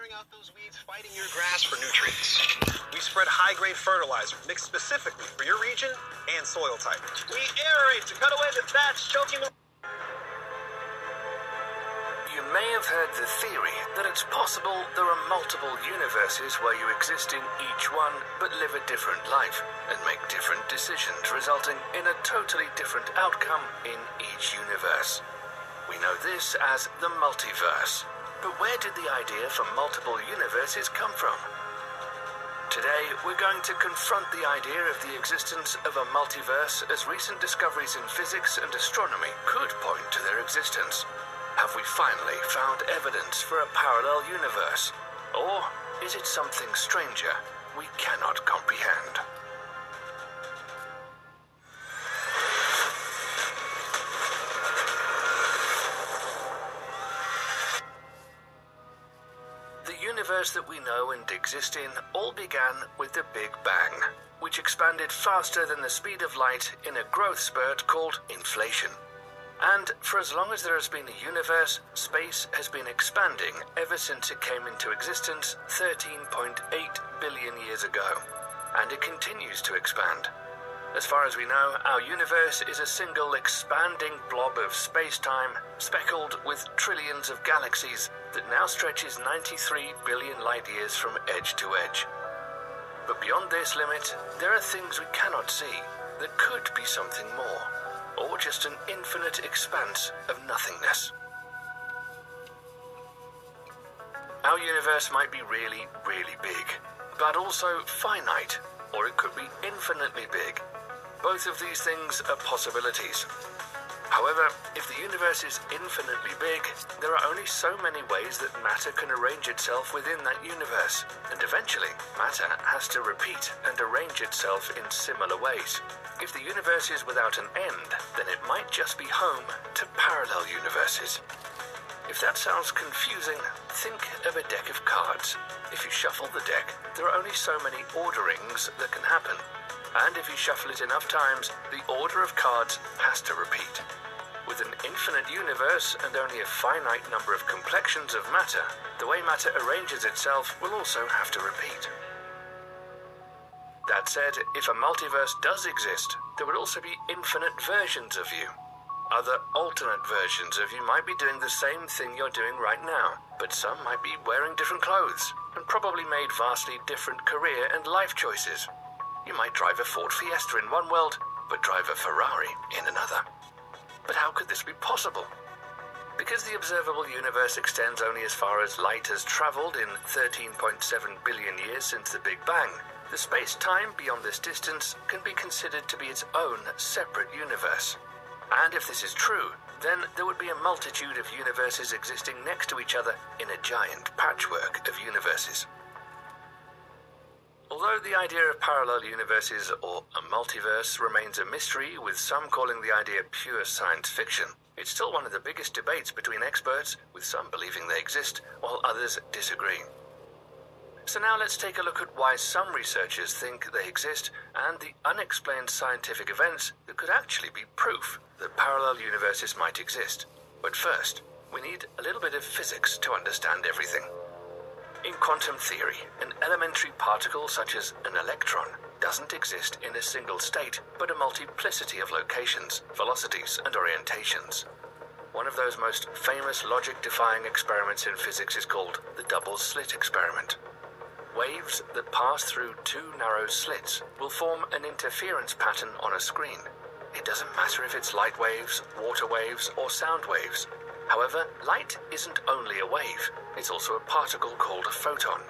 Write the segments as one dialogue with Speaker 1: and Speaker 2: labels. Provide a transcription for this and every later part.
Speaker 1: clearing out those weeds, fighting your grass for nutrients. We spread high-grade fertilizer mixed specifically for your region and soil type. We aerate to cut away the thatch choking the
Speaker 2: You may have heard the theory that it's possible there are multiple universes where you exist in each one but live a different life and make different decisions, resulting in a totally different outcome in each universe. We know this as the multiverse. But where did the idea for multiple universes come from? Today, we're going to confront the idea of the existence of a multiverse as recent discoveries in physics and astronomy could point to their existence. Have we finally found evidence for a parallel universe? Or is it something stranger we cannot comprehend? Universe that we know and exist in all began with the Big Bang, which expanded faster than the speed of light in a growth spurt called inflation. And for as long as there has been a universe, space has been expanding ever since it came into existence 13.8 billion years ago. And it continues to expand. As far as we know, our universe is a single expanding blob of space time, speckled with trillions of galaxies, that now stretches 93 billion light years from edge to edge. But beyond this limit, there are things we cannot see that could be something more, or just an infinite expanse of nothingness. Our universe might be really, really big, but also finite, or it could be infinitely big. Both of these things are possibilities. However, if the universe is infinitely big, there are only so many ways that matter can arrange itself within that universe, and eventually, matter has to repeat and arrange itself in similar ways. If the universe is without an end, then it might just be home to parallel universes. If that sounds confusing, think of a deck of cards. If you shuffle the deck, there are only so many orderings that can happen. And if you shuffle it enough times, the order of cards has to repeat. With an infinite universe and only a finite number of complexions of matter, the way matter arranges itself will also have to repeat. That said, if a multiverse does exist, there would also be infinite versions of you. Other alternate versions of you might be doing the same thing you're doing right now, but some might be wearing different clothes and probably made vastly different career and life choices. You might drive a Ford Fiesta in one world, but drive a Ferrari in another. But how could this be possible? Because the observable universe extends only as far as light has traveled in 13.7 billion years since the Big Bang, the space time beyond this distance can be considered to be its own separate universe. And if this is true, then there would be a multitude of universes existing next to each other in a giant patchwork of universes. Although the idea of parallel universes or a multiverse remains a mystery, with some calling the idea pure science fiction, it's still one of the biggest debates between experts, with some believing they exist, while others disagree. So now let's take a look at why some researchers think they exist and the unexplained scientific events that could actually be proof that parallel universes might exist. But first, we need a little bit of physics to understand everything. In quantum theory, an elementary particle such as an electron doesn't exist in a single state, but a multiplicity of locations, velocities, and orientations. One of those most famous logic defying experiments in physics is called the double slit experiment. Waves that pass through two narrow slits will form an interference pattern on a screen. It doesn't matter if it's light waves, water waves, or sound waves. However, light isn't only a wave, it's also a particle called a photon.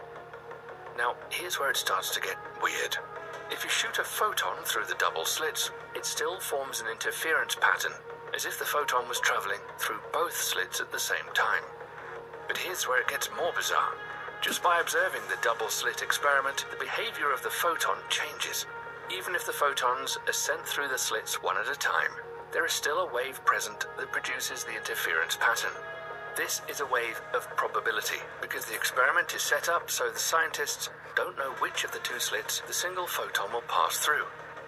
Speaker 2: Now, here's where it starts to get weird. If you shoot a photon through the double slits, it still forms an interference pattern, as if the photon was traveling through both slits at the same time. But here's where it gets more bizarre. Just by observing the double slit experiment, the behavior of the photon changes. Even if the photons are sent through the slits one at a time, there is still a wave present that produces the interference pattern. This is a wave of probability because the experiment is set up so the scientists don't know which of the two slits the single photon will pass through.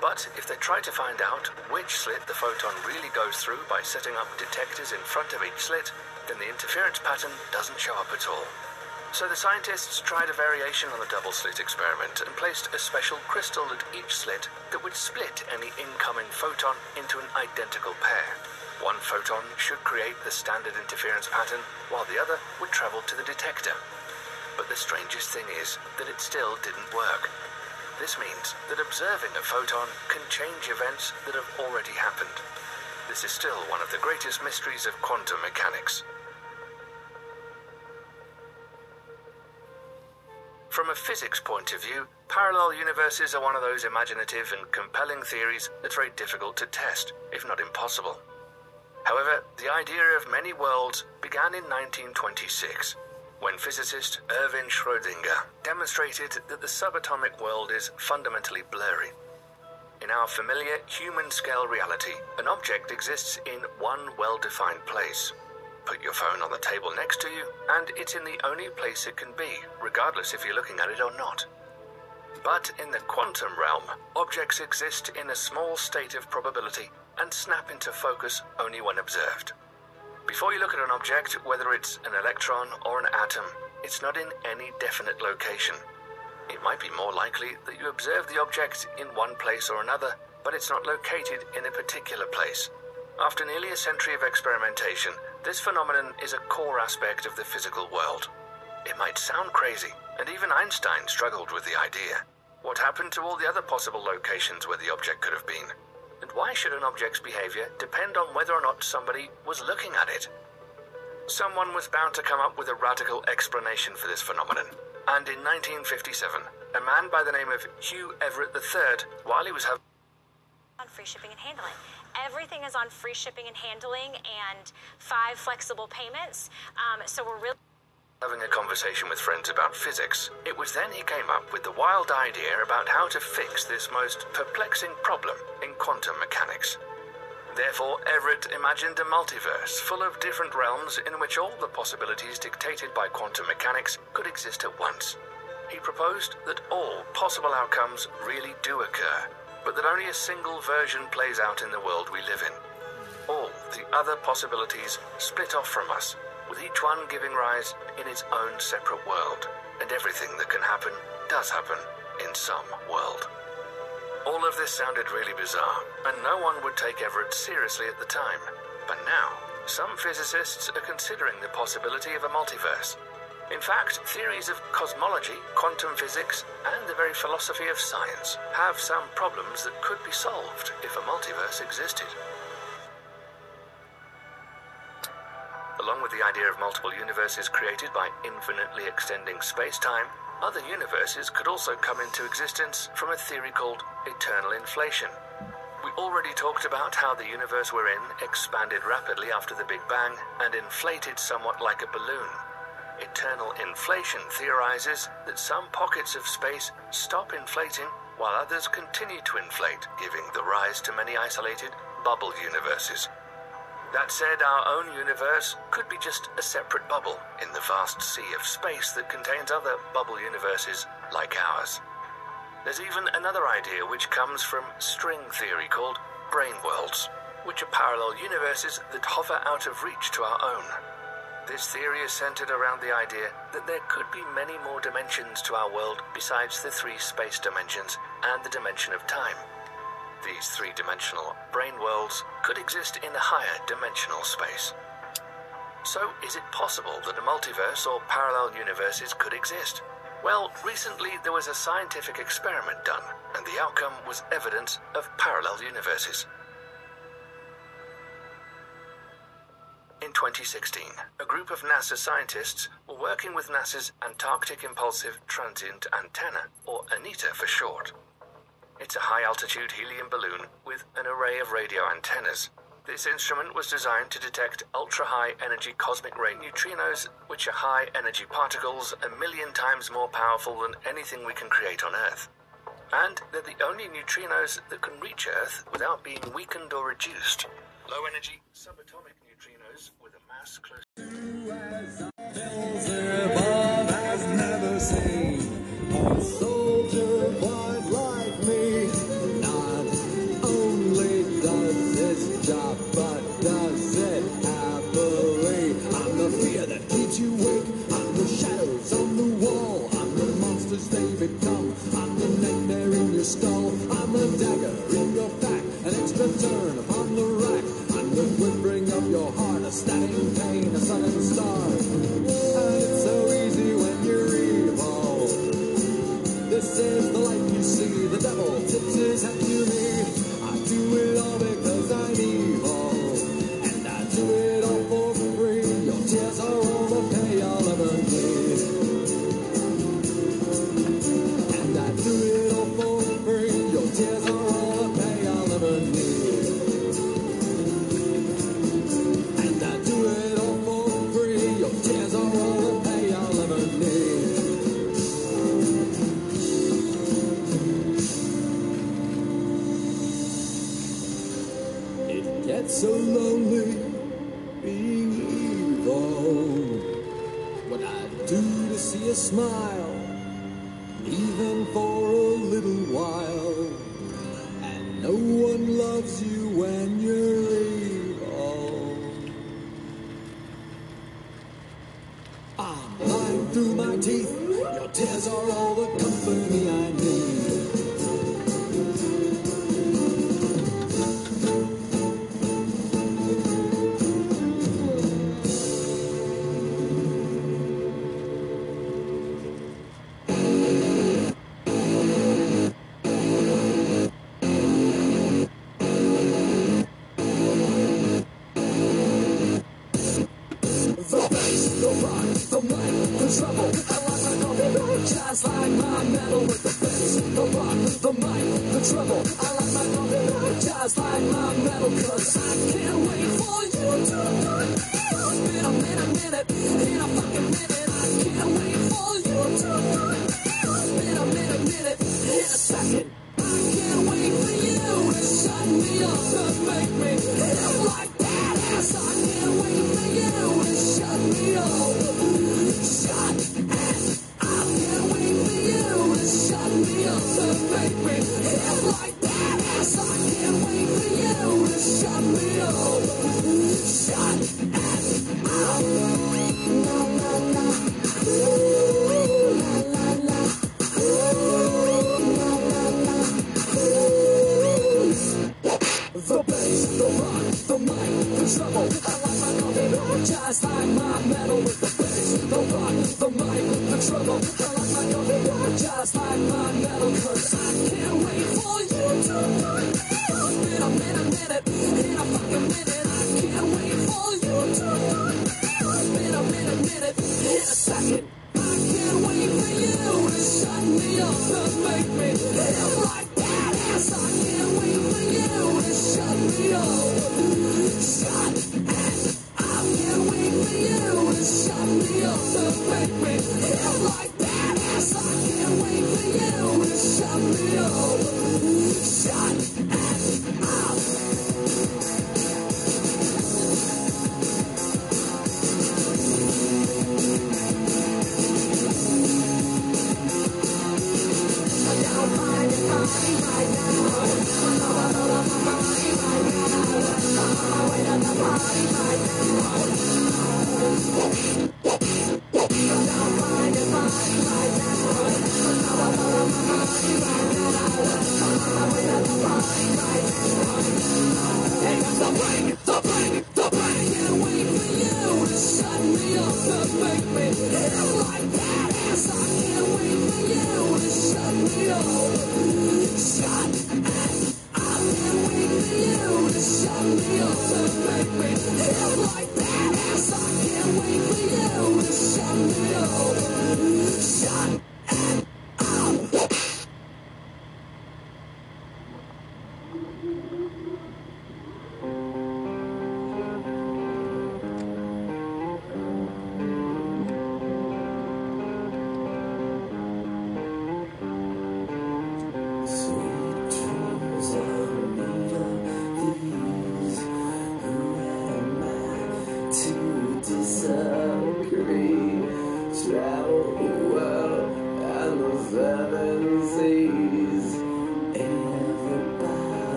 Speaker 2: But if they try to find out which slit the photon really goes through by setting up detectors in front of each slit, then the interference pattern doesn't show up at all. So the scientists tried a variation on the double slit experiment and placed a special crystal at each slit that would split any incoming photon into an identical pair. One photon should create the standard interference pattern, while the other would travel to the detector. But the strangest thing is that it still didn't work. This means that observing a photon can change events that have already happened. This is still one of the greatest mysteries of quantum mechanics. From a physics point of view, parallel universes are one of those imaginative and compelling theories that's very difficult to test, if not impossible. However, the idea of many worlds began in 1926 when physicist Erwin Schrödinger demonstrated that the subatomic world is fundamentally blurry. In our familiar human scale reality, an object exists in one well defined place. Put your phone on the table next to you, and it's in the only place it can be, regardless if you're looking at it or not. But in the quantum realm, objects exist in a small state of probability and snap into focus only when observed. Before you look at an object, whether it's an electron or an atom, it's not in any definite location. It might be more likely that you observe the object in one place or another, but it's not located in a particular place. After nearly a century of experimentation, this phenomenon is a core aspect of the physical world. It might sound crazy, and even Einstein struggled with the idea. What happened to all the other possible locations where the object could have been? And why should an object's behavior depend on whether or not somebody was looking at it? Someone was bound to come up with a radical explanation for this phenomenon. And in 1957, a man by the name of Hugh Everett III, while he was having
Speaker 3: on free shipping and handling. Everything is on free shipping and handling and five flexible payments. Um, so we're really
Speaker 2: having a conversation with friends about physics, it was then he came up with the wild idea about how to fix this most perplexing problem in quantum mechanics. Therefore, Everett imagined a multiverse full of different realms in which all the possibilities dictated by quantum mechanics could exist at once. He proposed that all possible outcomes really do occur, but that only a single version plays out in the world we live in. All the other possibilities split off from us with each one giving rise in its own separate world, and everything that can happen does happen in some world. All of this sounded really bizarre, and no one would take Everett seriously at the time. But now, some physicists are considering the possibility of a multiverse. In fact, theories of cosmology, quantum physics, and the very philosophy of science have some problems that could be solved if a multiverse existed. Along with the idea of multiple universes created by infinitely extending space-time, other universes could also come into existence from a theory called eternal inflation. We already talked about how the universe we're in expanded rapidly after the Big Bang and inflated somewhat like a balloon. Eternal inflation theorizes that some pockets of space stop inflating while others continue to inflate, giving the rise to many isolated bubble universes. That said, our own universe could be just a separate bubble in the vast sea of space that contains other bubble universes like ours. There's even another idea which comes from string theory called brane worlds, which are parallel universes that hover out of reach to our own. This theory is centered around the idea that there could be many more dimensions to our world besides the three space dimensions and the dimension of time. These three dimensional brane worlds could exist in a higher dimensional space. So, is it possible that a multiverse or parallel universes could exist? Well, recently there was a scientific experiment done, and the outcome was evidence of parallel universes. 2016, a group of NASA scientists were working with NASA's Antarctic Impulsive Transient Antenna, or ANITA for short. It's a high altitude helium balloon with an array of radio antennas. This instrument was designed to detect ultra high energy cosmic ray neutrinos, which are high energy particles a million times more powerful than anything we can create on Earth. And they're the only neutrinos that can reach Earth without being weakened or reduced. Low energy subatomic with a mass close.
Speaker 4: Beelzebub has never seen
Speaker 5: standing pain, a sudden and. And it's so easy when you're evil. This is the life you see, the devil tips his hand to me. I
Speaker 6: do it all. smile.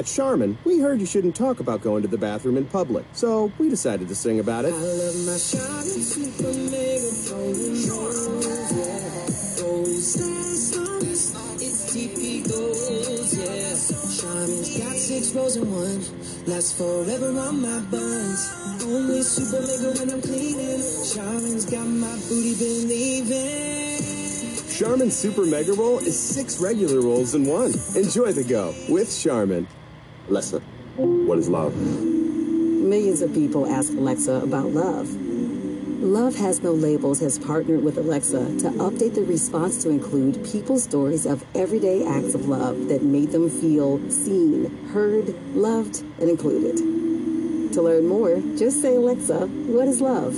Speaker 7: At Charmin, we heard you shouldn't talk about going to the bathroom in public, so we decided to sing about it.
Speaker 6: I love my Charmin Super Mega Goals, yeah. Goals last long, it's TP goals, yeah. Charmin's got six rows in one, lasts forever on my buns. Only Super Mega when I'm cleaning. Charmin's got my booty believing.
Speaker 7: Charmin Super Mega Roll is six regular rolls in one. Enjoy the go with Charmin. Alexa, what is love?
Speaker 8: Millions of people ask Alexa about love. Love Has No Labels has partnered with Alexa to update the response to include people's stories of everyday acts of love that made them feel seen, heard, loved, and included. To learn more, just say, Alexa, what is love?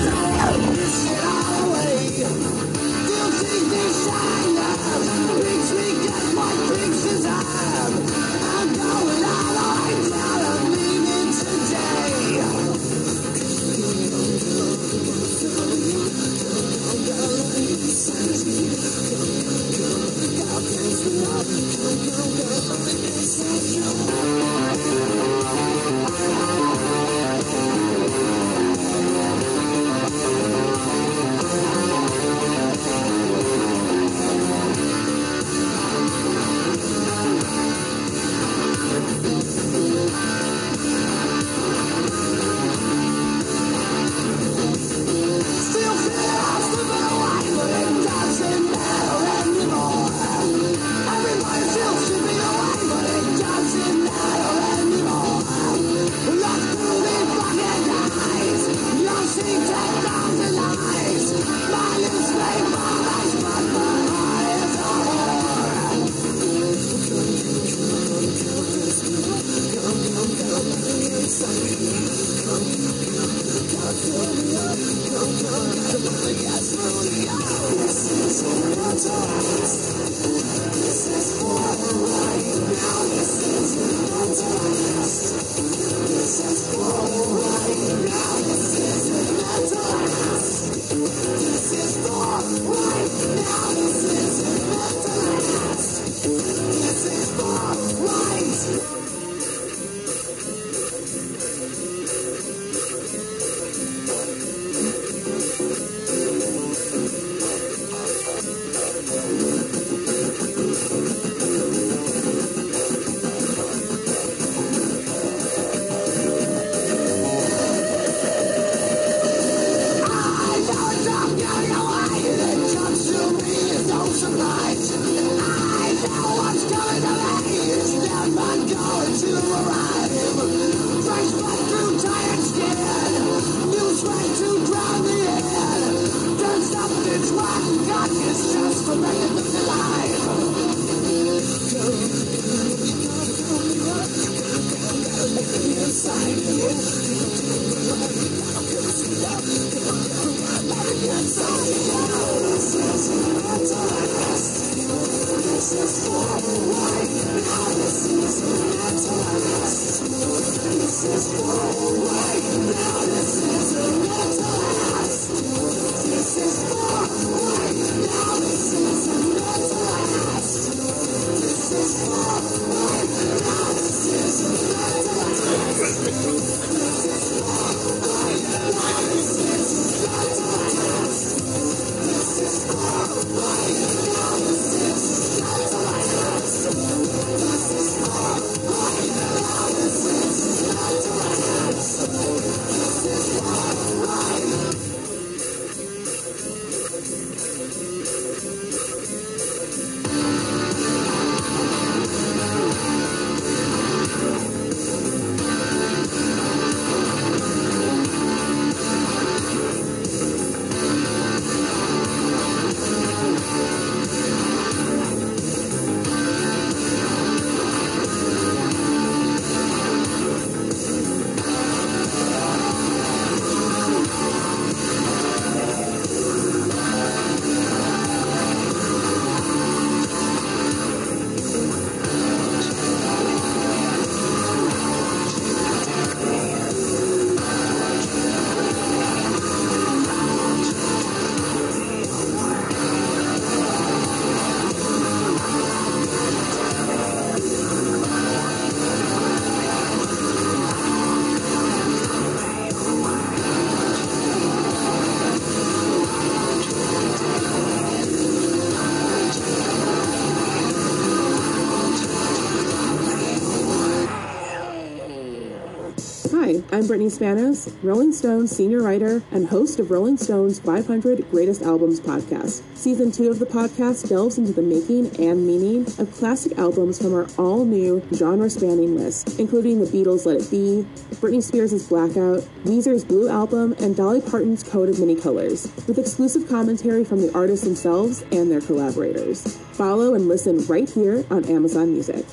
Speaker 5: Hollywood
Speaker 4: I'm
Speaker 9: Brittany Spanos, Rolling Stones senior writer and host of Rolling Stone's 500 Greatest Albums podcast. Season 2 of the podcast delves into the making and meaning of classic albums from our all new genre spanning list, including the Beatles' Let It Be, Britney Spears' Blackout, Weezer's Blue Album, and Dolly Parton's Coat of Many Colors, with exclusive commentary from the artists themselves and their collaborators. Follow and listen right here on Amazon Music.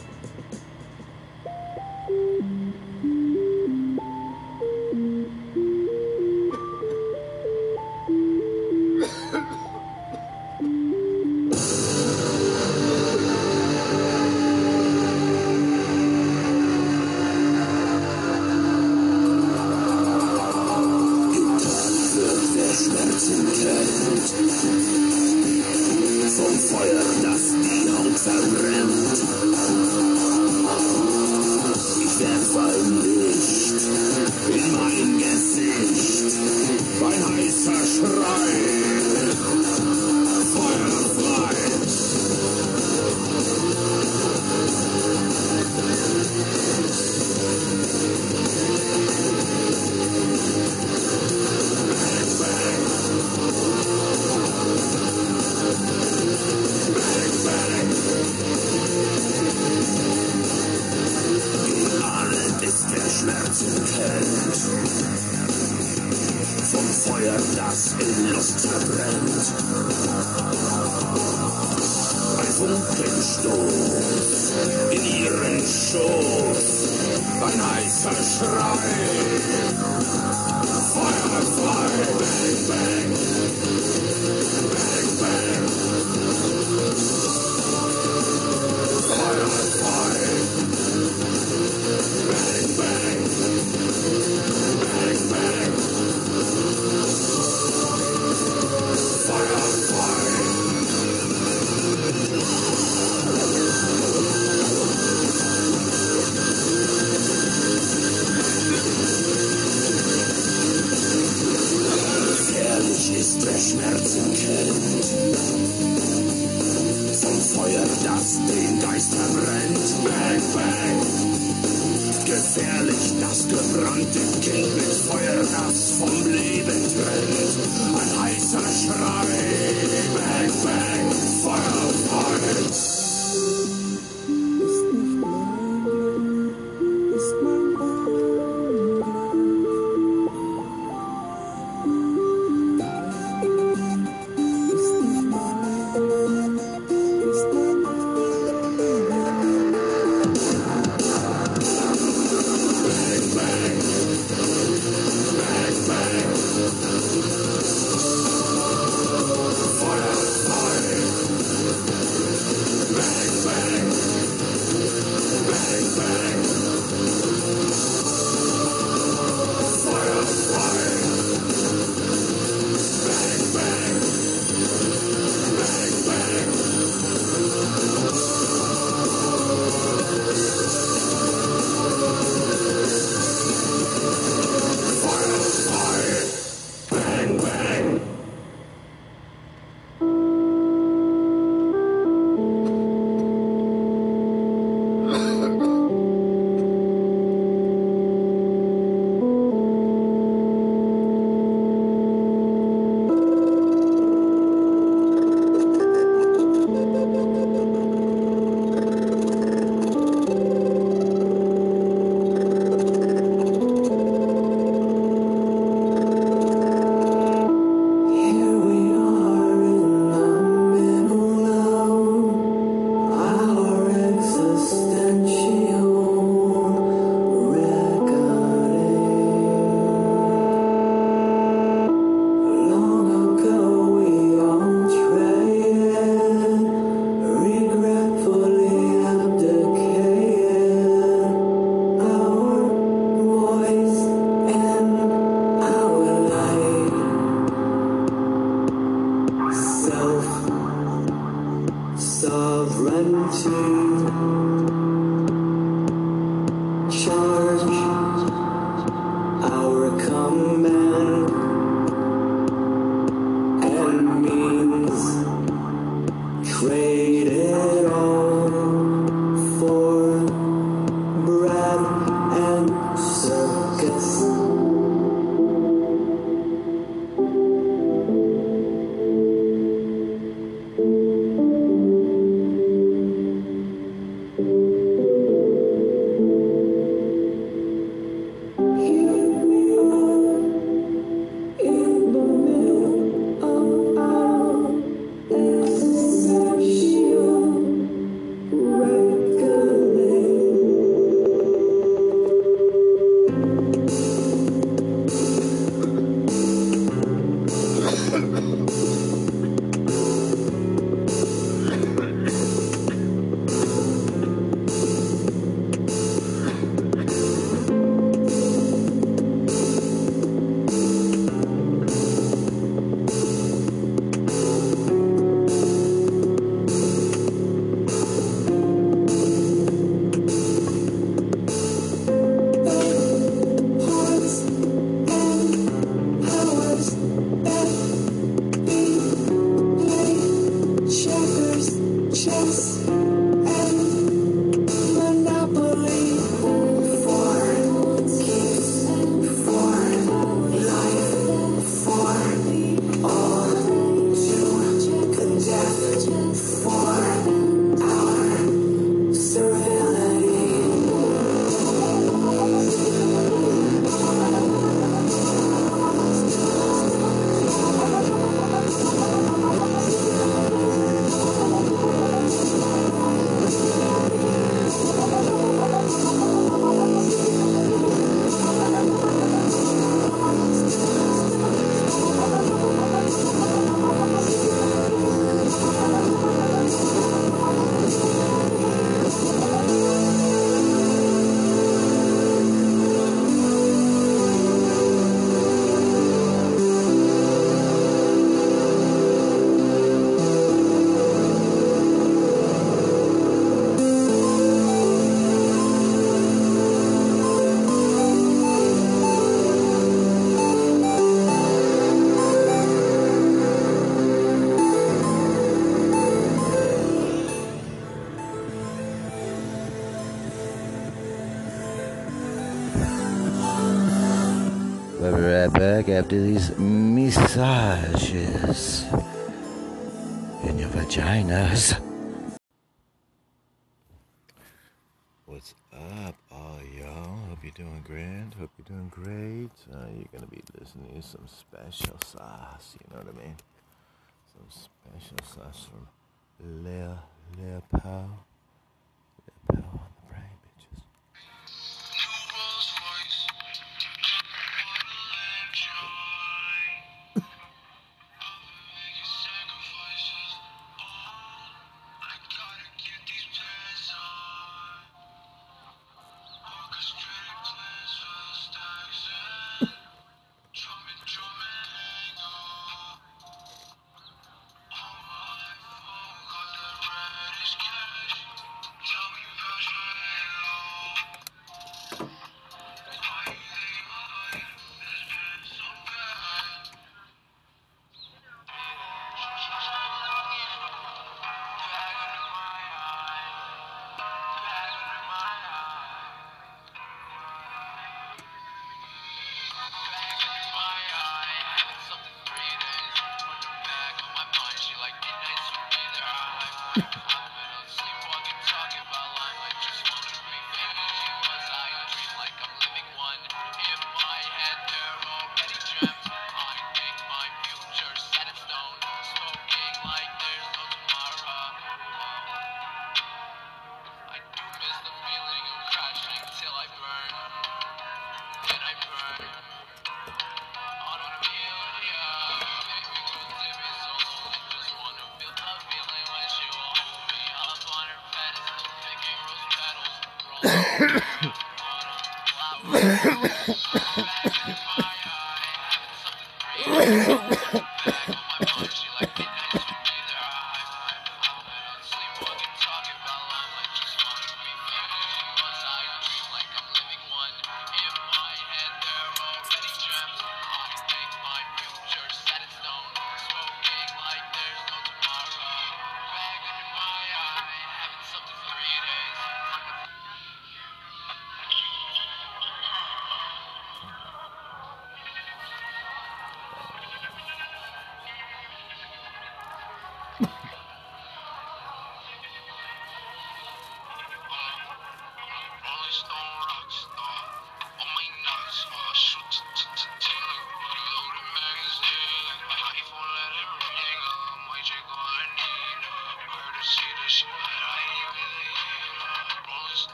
Speaker 10: Back after these massages in your vaginas. What's up, all y'all? Hope you're doing grand. Hope you're doing great. Uh, you're gonna be listening to some special sauce. You know what I mean? Some special sauce from Pow. Lil Pow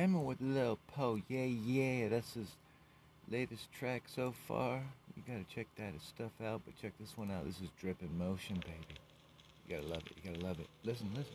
Speaker 10: jamming with Lil Poe. Yeah, yeah, that's his latest track so far. You gotta check that stuff out, but check this one out. This is Drip in Motion, baby. You gotta love it. You gotta love it. Listen, listen,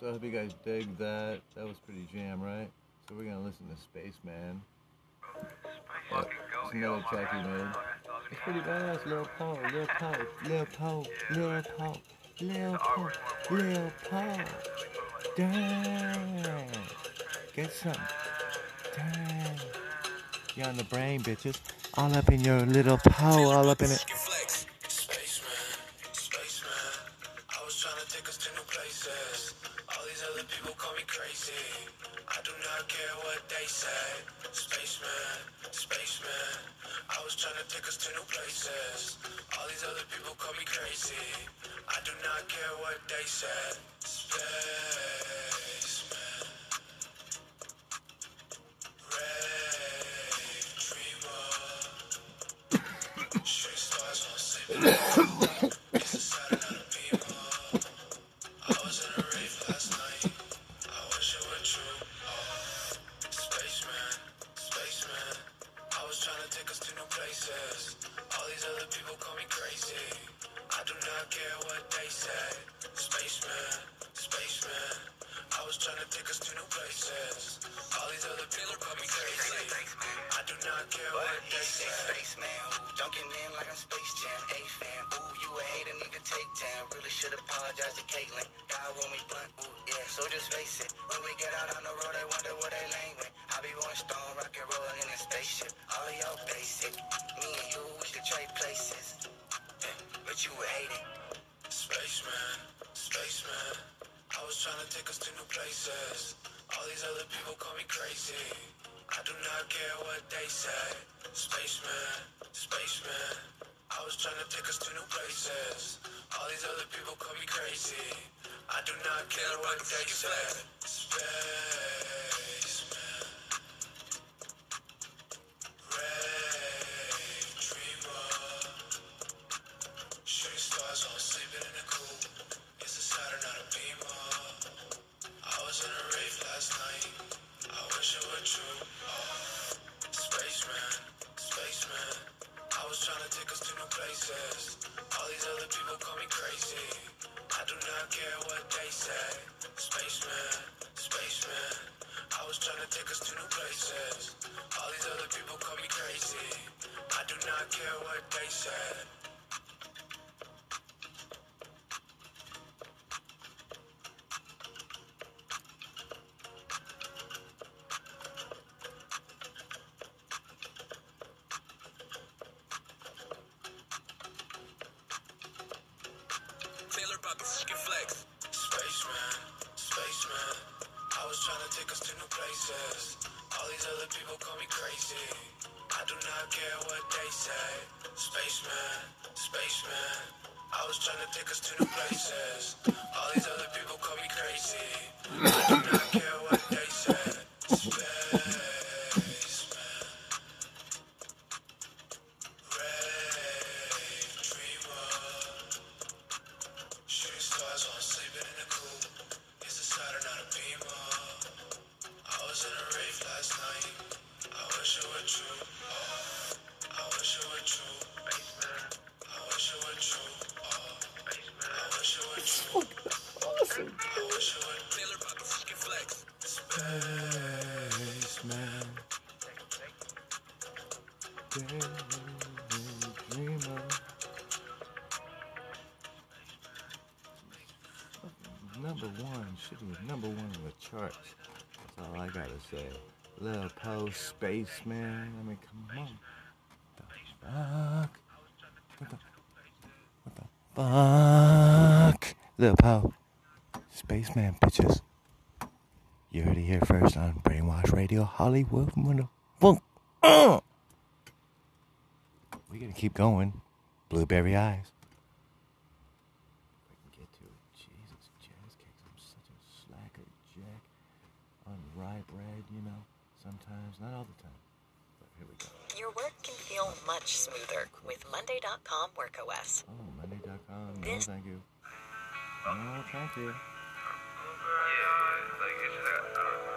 Speaker 11: So I hope you guys dig that. That was pretty jam, right? So we're gonna listen to Spaceman. Yep. It's another track he made. It's pretty badass, Lil Paul, Lil Paul, Lil Paul, Lil Paul, Lil Paul, Lil Paul. Damn. Get some. Damn. You're on the brain, bitches. All up in your little paw, all up
Speaker 10: in it.
Speaker 11: That's all I gotta say. Little post spaceman. I mean, come on. What the fuck? What the, what the fuck? Little po. Spaceman bitches. You heard it here first on Brainwash Radio Hollywood. Boom. Uh! We're gonna keep going. Blueberry Eyes. you know, sometimes, not all the time. But here we go.
Speaker 12: Your work can feel much smoother cool. with Monday.com Work OS.
Speaker 11: Oh, Monday.com. No, thank you. No, thank you.
Speaker 13: Yeah, like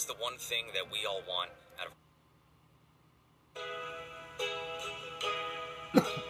Speaker 10: is the one thing that we all want out of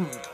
Speaker 10: Sleepwalking,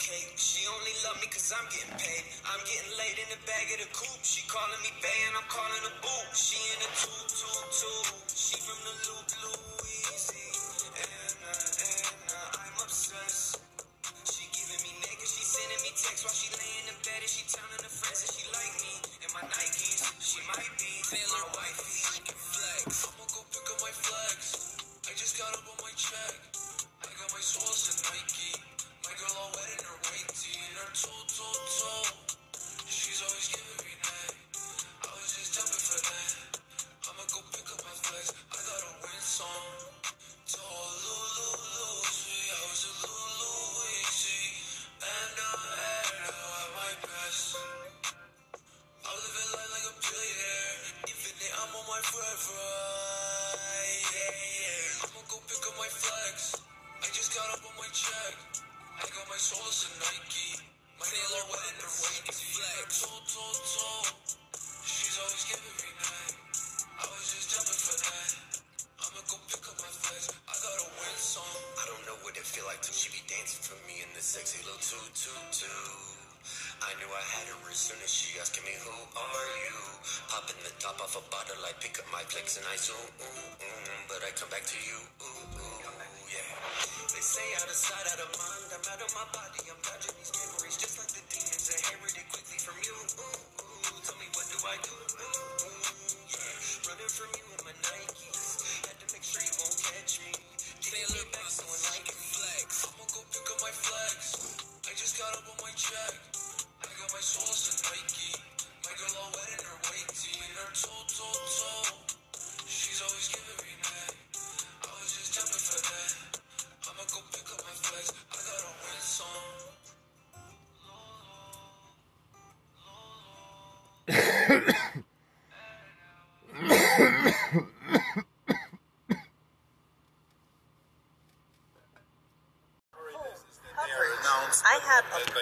Speaker 10: She only love me cause I'm getting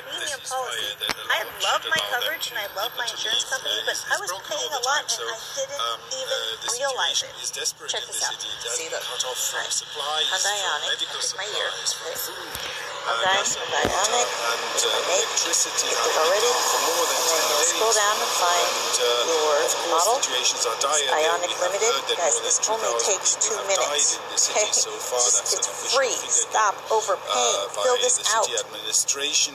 Speaker 10: a
Speaker 14: policy. I love my coverage and I love my insurance company, but I was paying a lot and I didn't
Speaker 15: um,
Speaker 14: even
Speaker 15: uh,
Speaker 14: realize it. Check this out.
Speaker 15: that
Speaker 14: See,
Speaker 15: we
Speaker 14: look.
Speaker 15: cut off from supplies,
Speaker 14: Hyundai Ioniq. Look at my ear.
Speaker 15: supplies, from food,
Speaker 14: Hyundai, Hyundai Ioniq.
Speaker 15: uh, electricity
Speaker 14: Click already.
Speaker 15: been for more than
Speaker 14: And scroll down and find
Speaker 15: uh,
Speaker 14: your model. It's. Ioniq
Speaker 15: have
Speaker 14: Limited. Guys, this only takes two minutes.
Speaker 15: died in the city
Speaker 14: Okay? It's,
Speaker 15: That's
Speaker 14: it's
Speaker 15: an official
Speaker 14: free. Stop overpaying.
Speaker 15: uh,
Speaker 14: Fill this out.
Speaker 15: administration,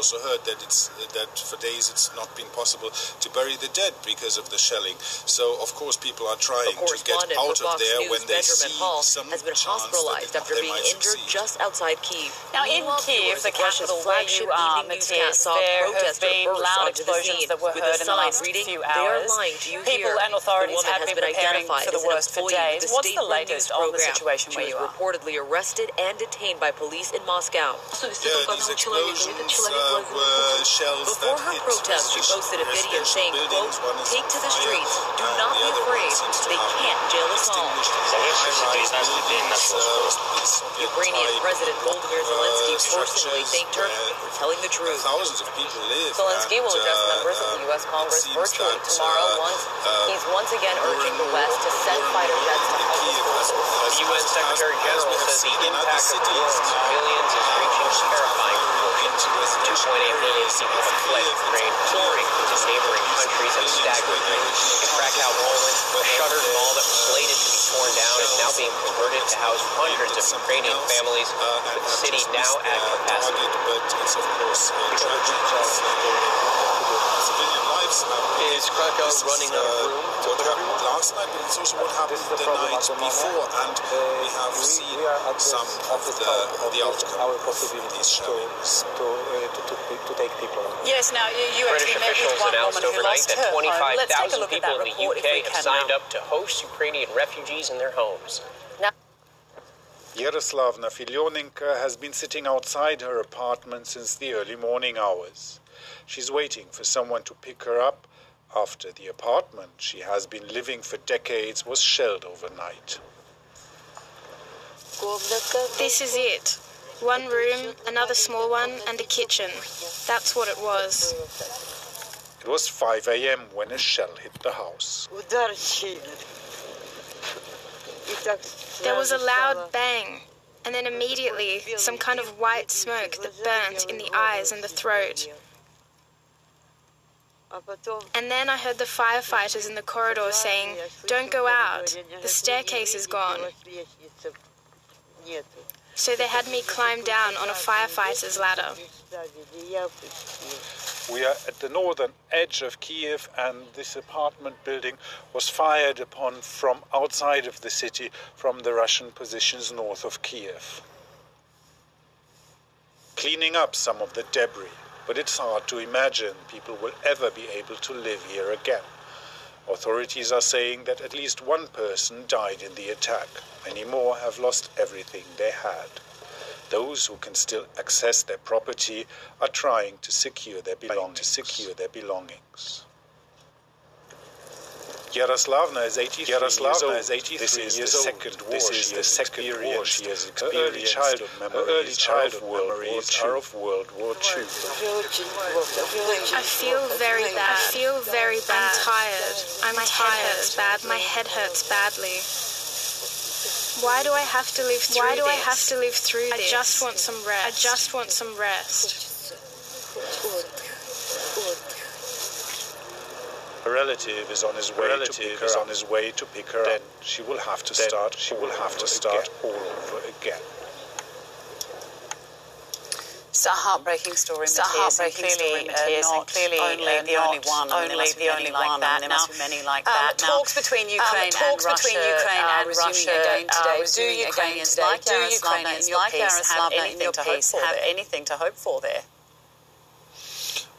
Speaker 15: also heard that it's that for days it's not been possible to bury the dead because of the shelling. So of course people are trying to get out of
Speaker 16: Fox
Speaker 15: there
Speaker 16: News,
Speaker 15: when they
Speaker 16: Benjamin
Speaker 15: see
Speaker 16: Hall,
Speaker 15: some
Speaker 16: has been hospitalized after being injured
Speaker 15: succeed.
Speaker 16: just outside Kiev.
Speaker 17: Now, in
Speaker 16: Meanwhile,
Speaker 17: Kiev, the capital where
Speaker 16: flagship
Speaker 17: you are,
Speaker 16: evening
Speaker 17: Matthias,
Speaker 16: saw a
Speaker 17: there have
Speaker 16: protester
Speaker 17: been loud explosions that were heard in the last
Speaker 16: reading,
Speaker 17: few hours.
Speaker 16: lying to
Speaker 17: People
Speaker 16: here."
Speaker 17: and authorities have been
Speaker 16: been
Speaker 17: preparing for the worst for days.
Speaker 16: the
Speaker 17: What's the latest on the situation where you are?
Speaker 16: reportedly arrested and detained by police in Moscow.
Speaker 15: Yeah, these explosions uh, were shells
Speaker 16: Before
Speaker 15: that
Speaker 16: her protest, she posted a video
Speaker 15: residential
Speaker 16: saying,
Speaker 15: buildings.
Speaker 16: quote, take to the streets. Do not be afraid. They can't jail us all.
Speaker 15: extinguished the high-rise buildings, uh, the Soviet
Speaker 16: Ukrainian President Volodymyr Zelensky
Speaker 15: uh,
Speaker 16: personally
Speaker 15: structures
Speaker 16: thanked her
Speaker 15: where
Speaker 16: for telling the truth.
Speaker 15: Thousands of people live.
Speaker 16: Zelensky will address
Speaker 15: uh,
Speaker 16: members of the
Speaker 15: um,
Speaker 16: U.S. Congress virtually tomorrow
Speaker 15: uh,
Speaker 16: once
Speaker 15: uh,
Speaker 16: he's once again urging the West to
Speaker 15: more-
Speaker 16: send fighter jets to help
Speaker 15: Kiev,
Speaker 16: us.
Speaker 15: as- as-
Speaker 18: The UN Secretary General says the
Speaker 15: seen in other
Speaker 18: impact of war on civilians is reaching terrifying 2.8 million people have fled Ukraine, pouring into neighboring countries at a staggering rate. In Krakow, Poland, a shuttered mall that was slated to be torn down is now being converted to house hundreds of Ukrainian families, with the city now at capacity. Is Krakow
Speaker 15: This
Speaker 18: running out of
Speaker 15: uh,
Speaker 18: room
Speaker 15: What happened last night, but it's also what happened the, night before, and we have seen some of the the outcome of these shellings.
Speaker 17: Yes, now you, you
Speaker 18: British
Speaker 17: actually met with
Speaker 18: officials
Speaker 17: one
Speaker 18: announced
Speaker 17: woman who
Speaker 18: overnight
Speaker 17: lost
Speaker 18: that
Speaker 17: her home. Let's take a
Speaker 18: 25,000 people in the UK have signed
Speaker 17: now.
Speaker 18: up to host Ukrainian refugees in their homes.
Speaker 15: Yaroslavna Filionenko has been sitting outside her apartment since the early morning hours. She's waiting for someone to pick her up after the apartment she has been living for decades was shelled overnight.
Speaker 19: This is it. One room, another small one, and a kitchen. That's what it was.
Speaker 15: It was 5 a.m. when a shell hit the house.
Speaker 19: There was a loud bang, and then immediately some kind of white smoke that burnt in the eyes and the throat. And then I heard the firefighters in the corridor saying, Don't go out, the staircase is gone. So they had me climb down on a firefighter's ladder.
Speaker 15: We are at the northern edge of Kiev, and this apartment building was fired upon from outside of the city from the Russian positions north of Kiev. Cleaning up some of the debris, but it's hard to imagine people will ever be able to live here again. Authorities are saying that at least one person died in the attack. Many more have lost everything they had. Those who can still access their property are trying to secure their belongings. To secure their belongings. Yaroslavna is 83 Yaroslavna years old. is 83 this is years the old. second war This is she the has second war experienced. she has Her experienced. early childhood Her memories early are childhood of World War memories II. are of World War II.
Speaker 19: I feel very bad. I feel very bad. I'm tired. I'm my tired. Head hurts bad. My head hurts badly. Why do I have to live through Why do I this? have to live through I this? just want some rest. I just want some rest.
Speaker 20: A relative is on his way to pick her on his way to pick her then she will have to start she will have to start all over again.
Speaker 17: It's a heartbreaking story,
Speaker 21: It's a heartbreaking
Speaker 17: clearly,
Speaker 21: story, Matthias,
Speaker 17: uh, not
Speaker 21: clearly,
Speaker 17: only
Speaker 21: uh,
Speaker 17: the only one. There
Speaker 21: only
Speaker 17: must be
Speaker 21: the
Speaker 17: many
Speaker 21: only
Speaker 17: like
Speaker 21: one.
Speaker 17: that.
Speaker 21: There
Speaker 17: Now,
Speaker 21: must be many like
Speaker 17: um,
Speaker 21: that. Now,
Speaker 17: talks between
Speaker 21: um,
Speaker 17: Ukraine
Speaker 21: talks
Speaker 17: and Russia
Speaker 21: Ukraine
Speaker 17: are
Speaker 21: and
Speaker 17: resuming
Speaker 21: Russia
Speaker 17: again today.
Speaker 21: resuming
Speaker 17: Do Ukrainians like
Speaker 21: Do
Speaker 17: Yaroslav in your peace have anything to hope for there?
Speaker 21: anything to hope for there?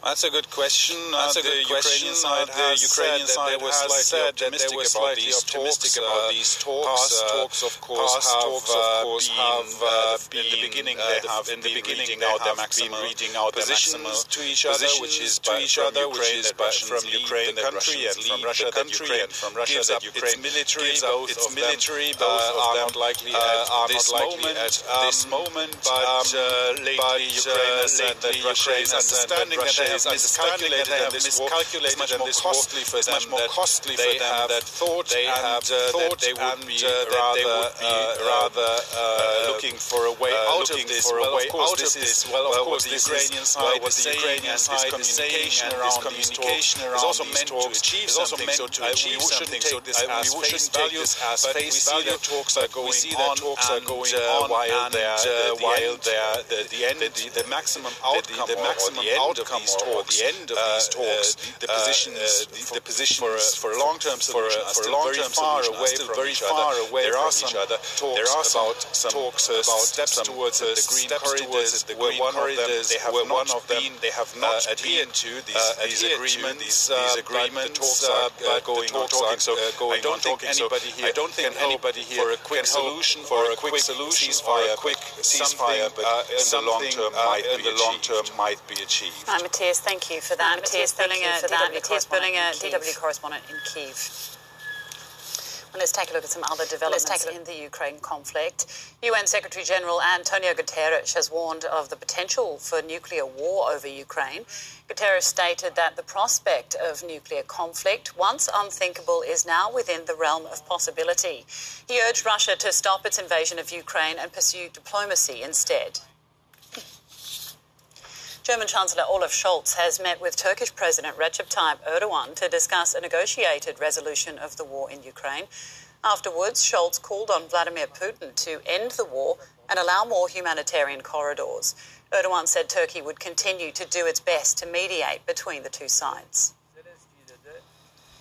Speaker 22: That's a good question.
Speaker 20: That's
Speaker 22: uh,
Speaker 20: a good
Speaker 22: the
Speaker 20: question.
Speaker 22: Ukrainian
Speaker 20: Uh,
Speaker 22: side
Speaker 20: the Ukrainian side has
Speaker 22: slightly
Speaker 20: said that they
Speaker 22: optimistic
Speaker 20: were
Speaker 22: about
Speaker 20: slightly
Speaker 22: these
Speaker 20: optimistic
Speaker 22: talks.
Speaker 20: about
Speaker 22: Uh,
Speaker 20: these talks.
Speaker 22: Past
Speaker 20: Uh,
Speaker 22: talks, of course,
Speaker 20: past
Speaker 22: have,
Speaker 20: talks, of
Speaker 22: uh,
Speaker 20: course,
Speaker 22: been,
Speaker 20: have,
Speaker 22: uh, in the beginning they have
Speaker 20: in the
Speaker 22: been
Speaker 20: beginning
Speaker 22: reading out their maximal
Speaker 20: reading out
Speaker 22: positions to each other, which is
Speaker 20: to
Speaker 22: by-
Speaker 20: each other, which is by- from Ukraine
Speaker 22: the country and from Russia
Speaker 20: the country
Speaker 22: Ukraine
Speaker 20: and from Russia that Ukraine
Speaker 22: military, both
Speaker 20: its military, both
Speaker 22: are not likely at this moment,
Speaker 20: at
Speaker 22: um,
Speaker 20: this moment.
Speaker 22: but,
Speaker 20: um,
Speaker 22: lately Ukraine has said that Russia is
Speaker 20: has said that
Speaker 22: understanding that
Speaker 20: Russia is
Speaker 22: have
Speaker 20: miscalculated and this
Speaker 22: miscalculated
Speaker 20: it's much more costly for them
Speaker 22: much more costly for them
Speaker 20: have
Speaker 22: that
Speaker 20: thought
Speaker 22: they had
Speaker 20: uh,
Speaker 22: thought
Speaker 20: that they would be rather
Speaker 22: they would be
Speaker 20: rather
Speaker 22: looking for a way
Speaker 20: uh,
Speaker 22: out of this. Well, of course, this is well, of course,
Speaker 20: the Ukrainian side is
Speaker 22: the Ukrainian side is
Speaker 20: communication around these talks is also meant to achieve
Speaker 22: also
Speaker 20: something.
Speaker 22: meant
Speaker 20: So
Speaker 22: to achieve something.
Speaker 20: take
Speaker 22: So
Speaker 20: this as
Speaker 22: we
Speaker 20: face value, but we see that talks are going on
Speaker 22: talks are
Speaker 20: and,
Speaker 22: going on
Speaker 20: while they're
Speaker 22: uh,
Speaker 20: the
Speaker 22: while
Speaker 20: end,
Speaker 22: they're
Speaker 20: the,
Speaker 22: the end, the, the maximum outcome
Speaker 20: the maximum
Speaker 22: end of these
Speaker 20: or- or
Speaker 22: talks,
Speaker 20: the end of
Speaker 22: uh,
Speaker 20: these uh, talks,
Speaker 22: uh, the
Speaker 20: uh,
Speaker 22: positions,
Speaker 20: uh, the- positions
Speaker 22: for a, long-term solution are still very far away
Speaker 20: still
Speaker 22: from
Speaker 20: very
Speaker 22: each
Speaker 20: far
Speaker 22: other.
Speaker 20: away
Speaker 22: there are some
Speaker 20: other.
Speaker 22: talks
Speaker 20: There are
Speaker 22: about some
Speaker 20: talks
Speaker 22: talks
Speaker 20: about
Speaker 22: steps towards
Speaker 20: uh,
Speaker 22: the green corridors.
Speaker 20: the green
Speaker 22: one of them
Speaker 20: corridors.
Speaker 22: they have not
Speaker 20: one of them they have not
Speaker 22: adhered to these, these
Speaker 20: adhered to
Speaker 22: agreements.
Speaker 20: these, these
Speaker 22: but the
Speaker 20: agreements,
Speaker 22: talks are going on
Speaker 20: talks.
Speaker 22: So
Speaker 20: going
Speaker 22: I don't
Speaker 20: on
Speaker 22: think anybody here
Speaker 20: I don't think anybody here
Speaker 22: for a quick solution
Speaker 20: for
Speaker 22: or
Speaker 20: a quick
Speaker 22: solution
Speaker 20: ceasefire,
Speaker 22: a quick ceasefire, but in the long term might be achieved.
Speaker 20: term might be achieved.
Speaker 17: Right, Matthias, thank you for that. Mathias Bölinger,
Speaker 21: for that.
Speaker 17: DW
Speaker 21: Matthias
Speaker 17: correspondent in Kyiv.
Speaker 21: DW correspondent in Kiev.
Speaker 17: Well, let's take a look at some other developments
Speaker 21: look-
Speaker 17: in the Ukraine conflict. UN Secretary General Antonio Guterres has warned of the potential for nuclear war over Ukraine. Guterres stated that the prospect of nuclear conflict, once unthinkable, is now within the realm of possibility. He urged Russia to stop its invasion of Ukraine and pursue diplomacy instead. German Chancellor Olaf Scholz has met with Turkish President Recep Tayyip Erdogan to discuss a negotiated resolution of the war in Ukraine. Afterwards, Scholz called on Vladimir Putin to end the war and allow more humanitarian corridors. Erdogan said Turkey would continue to do its best to mediate between the two sides.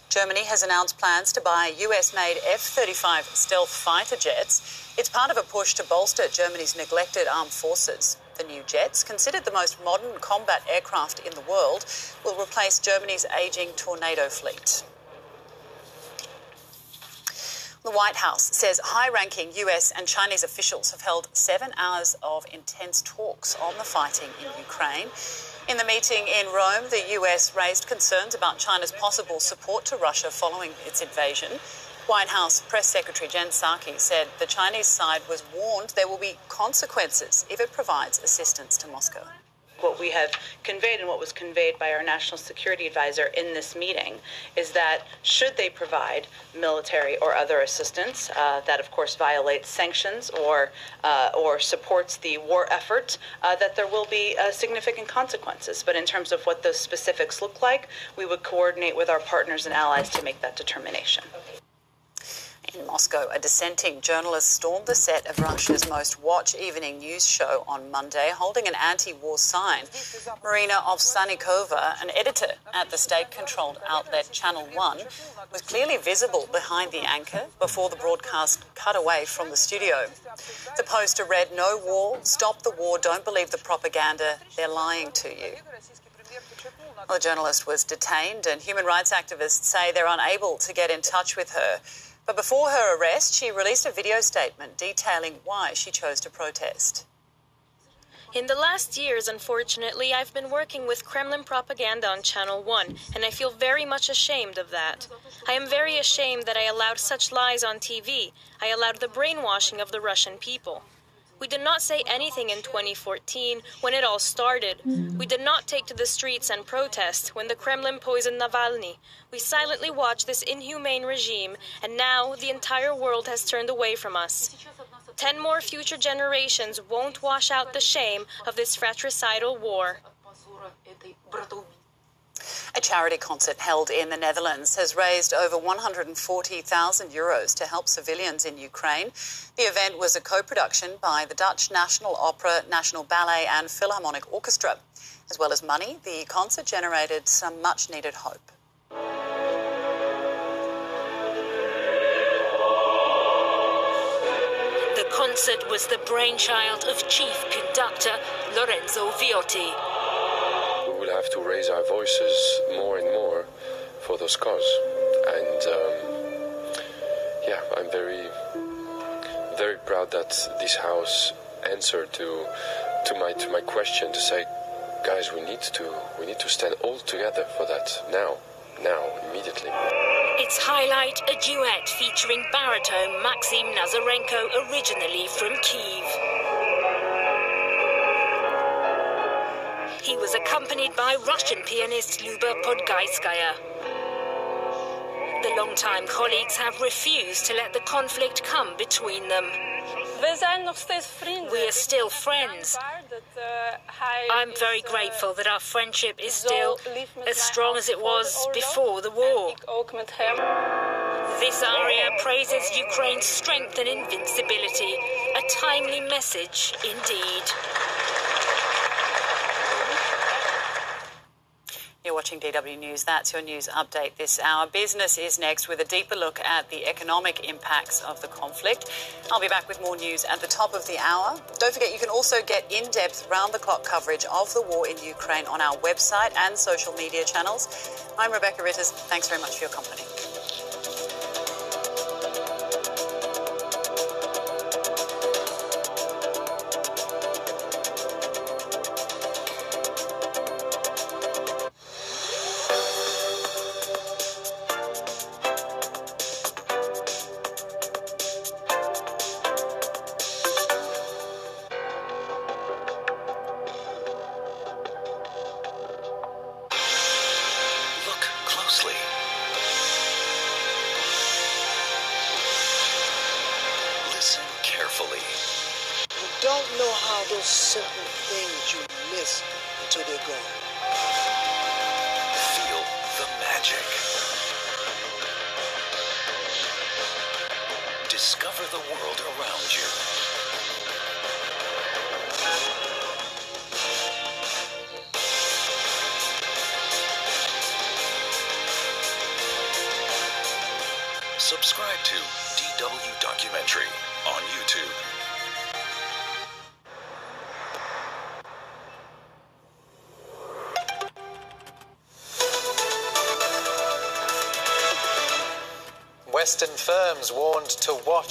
Speaker 17: Germany has announced plans to buy US made F 35 stealth fighter jets. It's part of a push to bolster Germany's neglected armed forces. The new jets, considered the most modern combat aircraft in the world, will replace Germany's aging Tornado fleet. The White House says high ranking US and Chinese officials have held seven hours of intense talks on the fighting in Ukraine. In the meeting in Rome, the US raised concerns about China's possible support to Russia following its invasion. White House Press Secretary Jen Psaki said the Chinese side was warned there will be consequences if it provides assistance to Moscow.
Speaker 23: what we have conveyed and what was conveyed by our national security advisor in this meeting is that should they provide military or other assistance uh, that of course violates sanctions or uh, or supports the war effort uh, that there will be uh, significant consequences. But in terms of what those specifics look like we would coordinate with our partners and allies to make that determination
Speaker 17: In Moscow, a dissenting journalist stormed the set of Russia's most watched evening news show on Monday, holding an anti war sign. Marina Ovsyannikova, an editor at the state controlled outlet Channel 1, was clearly visible behind the anchor before the broadcast cut away from the studio. The poster read, No war, stop the war, don't believe the propaganda, they're lying to you. Well, the journalist was detained, and human rights activists say they're unable to get in touch with her. But before her arrest, she released a video statement detailing why she chose to protest.
Speaker 24: In the last years, unfortunately, I've been working with Kremlin propaganda on Channel 1, and I feel very much ashamed of that. I am very ashamed that I allowed such lies on TV. I allowed the brainwashing of the Russian people. We did not say anything in 2014 when it all started. We did not take to the streets and protest when the Kremlin poisoned Navalny. We silently watched this inhumane regime, and now the entire world has turned away from us. Ten more future generations won't wash out the shame of this fratricidal war.
Speaker 17: A charity concert held in the Netherlands has raised over 140,000 euros to help civilians in Ukraine. The event was a co production by the Dutch National Opera, National Ballet, and Philharmonic Orchestra. As well as money, the concert generated some much needed hope.
Speaker 20: The concert was the brainchild of chief conductor Lorenzo Viotti.
Speaker 25: Have to raise our voices more and more for those cause. And um, yeah, I'm very, very proud that this house answered to to my to my question to say, guys, we need to we need to stand all together for that now, now, immediately.
Speaker 20: Its highlight, a duet featuring baritone Maxim Nazarenko, originally from Kiev. He was accompanied by Russian pianist Luba Podgayskaya. The longtime colleagues have refused to let the conflict come between them. We are still friends. I'm very grateful that our friendship is still as strong as it was before the war. This aria praises Ukraine's strength and invincibility. A timely message indeed.
Speaker 17: You're watching DW News. That's your news update this hour. Business is next with a deeper look at the economic impacts of the conflict. I'll be back with more news at the top of the hour. Don't forget, you can also get in depth, round the clock coverage of the war in Ukraine on our website and social media channels. I'm Rebecca Ritters. Thanks very much for your company.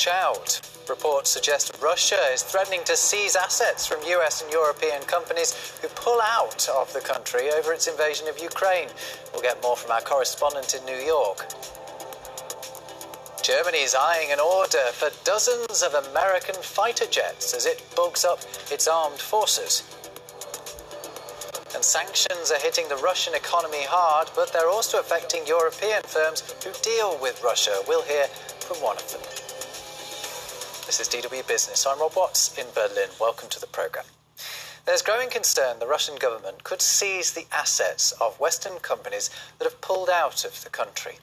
Speaker 26: Watch out. Reports suggest Russia is threatening to seize assets from US and European companies who pull out of the country over its invasion of Ukraine. We'll get more from our correspondent in New York. Germany is eyeing an order for dozens of American fighter jets as it bulks up its armed forces. And sanctions are hitting the Russian economy hard, but they're also affecting European firms who deal with Russia. We'll hear from one of them. This is DW Business. I'm Rob Watts in Berlin. Welcome to the programme. There's growing concern the Russian government could seize the assets of Western companies that have pulled out of the country.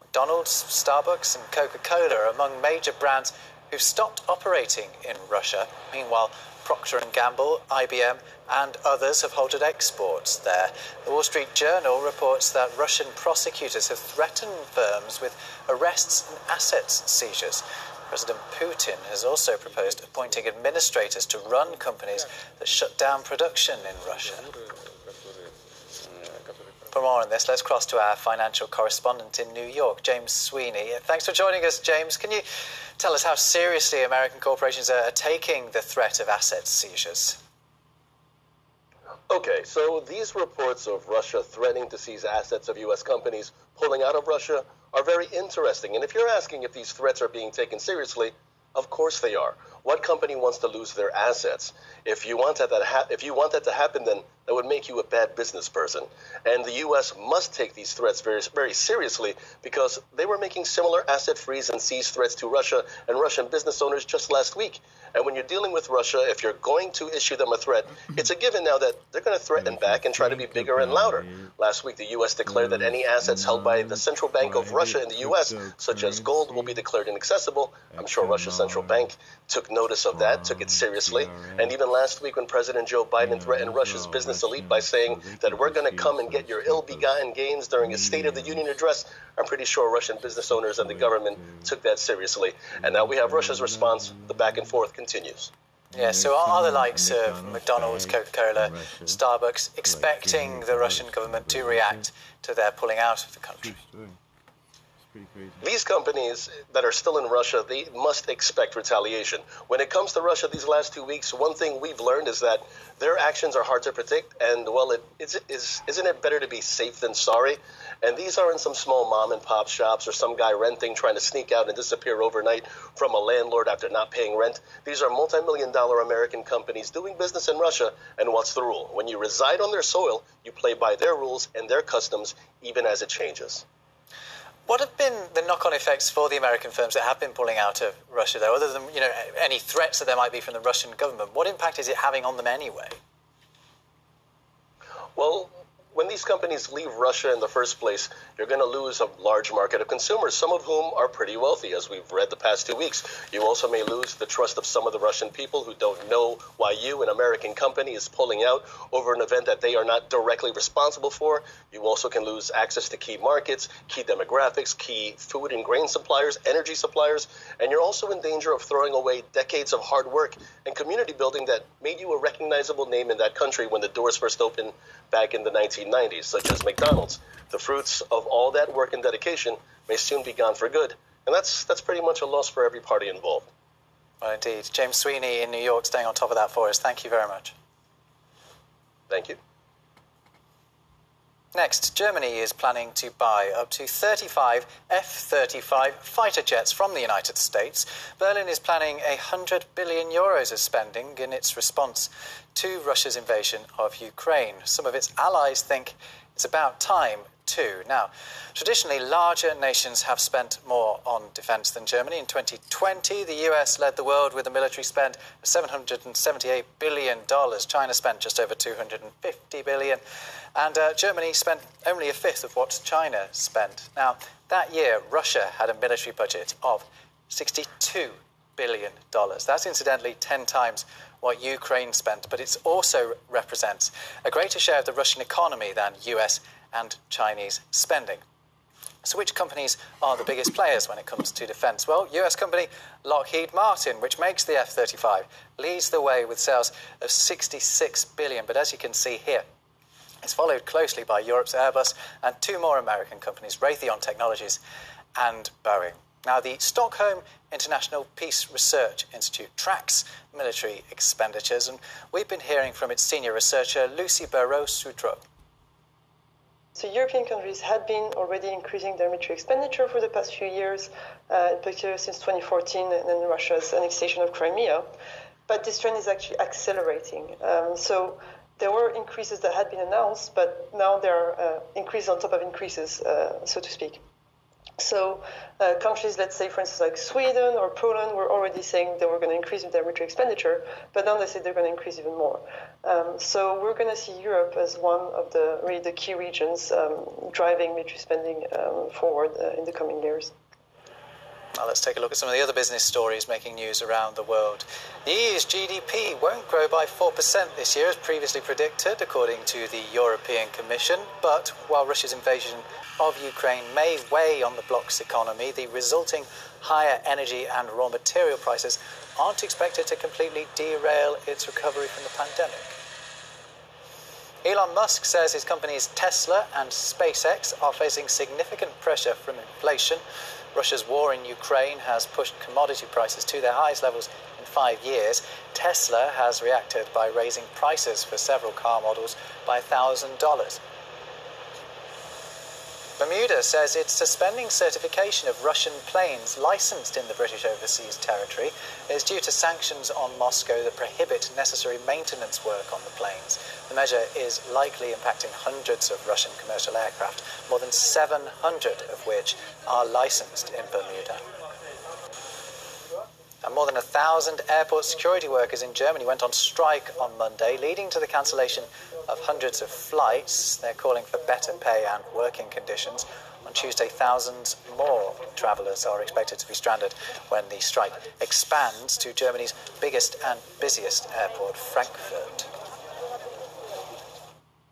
Speaker 26: McDonald's, Starbucks, and Coca Cola are among major brands who've stopped operating in Russia. Meanwhile, Procter & Gamble, IBM, and others have halted exports there. The Wall Street Journal reports that Russian prosecutors have threatened firms with arrests and assets seizures. President Putin has also proposed appointing administrators to run companies that shut down production in Russia. For more on this, let's cross to our financial correspondent in New York, James Sweeney. Thanks for joining us, James. Can you tell us how seriously American corporations are taking the threat of asset seizures?
Speaker 27: Okay, so these reports of Russia threatening to seize assets of U.S. companies pulling out of Russia are very interesting. And if you're asking if these threats are being taken seriously, of course they are. What company wants to lose their assets? If you want that, that ha- if you want that to happen, then that would make you a bad business person. And the U.S. must take these threats very, very seriously because they were making similar asset freeze and seize threats to Russia and Russian business owners just last week. And when you're dealing with Russia, if you're going to issue them a threat, it's a given now that they're going to threaten back and try to be bigger and louder. Last week, the U.S. declared that any assets held by the Central Bank of Russia in the U.S., such as gold, will be declared inaccessible. I'm sure Russia's central bank took notice of that, took it seriously. And even last week, when President Joe Biden threatened Russia's business elite by saying that we're going to come and get your ill begotten gains during a State of the Union address, I'm pretty sure Russian business owners and the government took that seriously. And now we have Russia's response. The back and forth continues.
Speaker 26: Yeah, so are the likes of McDonald's, Coca Cola, Starbucks expecting the Russian government to react to their pulling out of the country?
Speaker 27: These companies that are still in Russia, they must expect retaliation. When it comes to Russia these last two weeks, one thing we've learned is that their actions are hard to predict, and well, it, it's, is, isn't it better to be safe than sorry? And these aren't some small mom and pop shops or some guy renting trying to sneak out and disappear overnight from a landlord after not paying rent. These are multi million dollar American companies doing business in Russia, and what's the rule? When you reside on their soil, you play by their rules and their customs, even as it changes.
Speaker 26: What have been the knock-on effects for the American firms that have been pulling out of Russia, though, other than you know any threats that there might be from the Russian government? What impact is it having on them anyway?
Speaker 27: Well, when these companies leave Russia in the first place, you're going to lose a large market of consumers, some of whom are pretty wealthy, as we've read the past two weeks. You also may lose the trust of some of the Russian people who don't know why you, an American company, is pulling out over an event that they are not directly responsible for. You also can lose access to key markets, key demographics, key food and grain suppliers, energy suppliers, and you're also in danger of throwing away decades of hard work and community building that made you a recognizable name in that country when the doors first opened back in the 1990s, such as McDonald's. The fruits of all that work and dedication may soon be gone for good, and that's that's pretty much a loss for every party involved.
Speaker 26: Well, indeed. James Sweeney in New York staying on top of that for us. Thank you very much.
Speaker 27: Thank you.
Speaker 26: Next, Germany is planning to buy up to 35 F 35 fighter jets from the United States. Berlin is planning 100 billion euros of spending in its response to Russia's invasion of Ukraine. Some of its allies think it's about time Now, traditionally, larger nations have spent more on defense than Germany. In 2020, the US led the world with a military spend of $778 billion. China spent just over 250 billion. And uh, Germany spent only a fifth of what China spent. Now, that year, Russia had a military budget of $62 billion. That's incidentally 10 times what Ukraine spent, but it also represents a greater share of the Russian economy than US and Chinese spending. So, which companies are the biggest players when it comes to defence? Well, US company Lockheed Martin, which makes the F 35, leads the way with sales of 66 billion. But as you can see here, it's followed closely by Europe's Airbus and two more American companies, Raytheon Technologies and Boeing. Now, the Stockholm International Peace Research Institute tracks military expenditures, and we've been hearing from its senior researcher, Lucie Béraud-Sudreau.
Speaker 24: So European countries had been already increasing their military expenditure for the past few years, uh, in particular since 2014 and then Russia's annexation of Crimea. But this trend is actually accelerating. Um, so there were increases that had been announced, but now there are uh, increases on top of increases, uh, so to speak. So uh, countries, let's say, for instance, like Sweden or Poland, were already saying they were going to increase their military expenditure, but now they say they're going to increase even more. Um, so we're going to see Europe as one of the really the key regions um, driving military spending um, forward uh, in the coming years.
Speaker 26: Now let's take a look at some of the other business stories making news around the world. The EU's GDP won't grow by 4% this year, as previously predicted, according to the European Commission. But while Russia's invasion of Ukraine may weigh on the bloc's economy, the resulting higher energy and raw material prices aren't expected to completely derail its recovery from the pandemic. Elon Musk says his companies Tesla and SpaceX are facing significant pressure from inflation. Russia's war in Ukraine has pushed commodity prices to their highest levels in five years. Tesla has reacted by raising prices for several car models by $1,000. Bermuda says it's suspending certification of Russian planes licensed in the British overseas territory is due to sanctions on Moscow that prohibit necessary maintenance work on the planes. The measure is likely impacting hundreds of Russian commercial aircraft, more than 700 of which are licensed in Bermuda. And more than a thousand airport security workers in Germany went on strike on Monday, leading to the cancellation of hundreds of flights. They're calling for better pay and working conditions. On Tuesday, thousands more travellers are expected to be stranded when the strike expands to Germany's biggest and busiest airport, Frankfurt.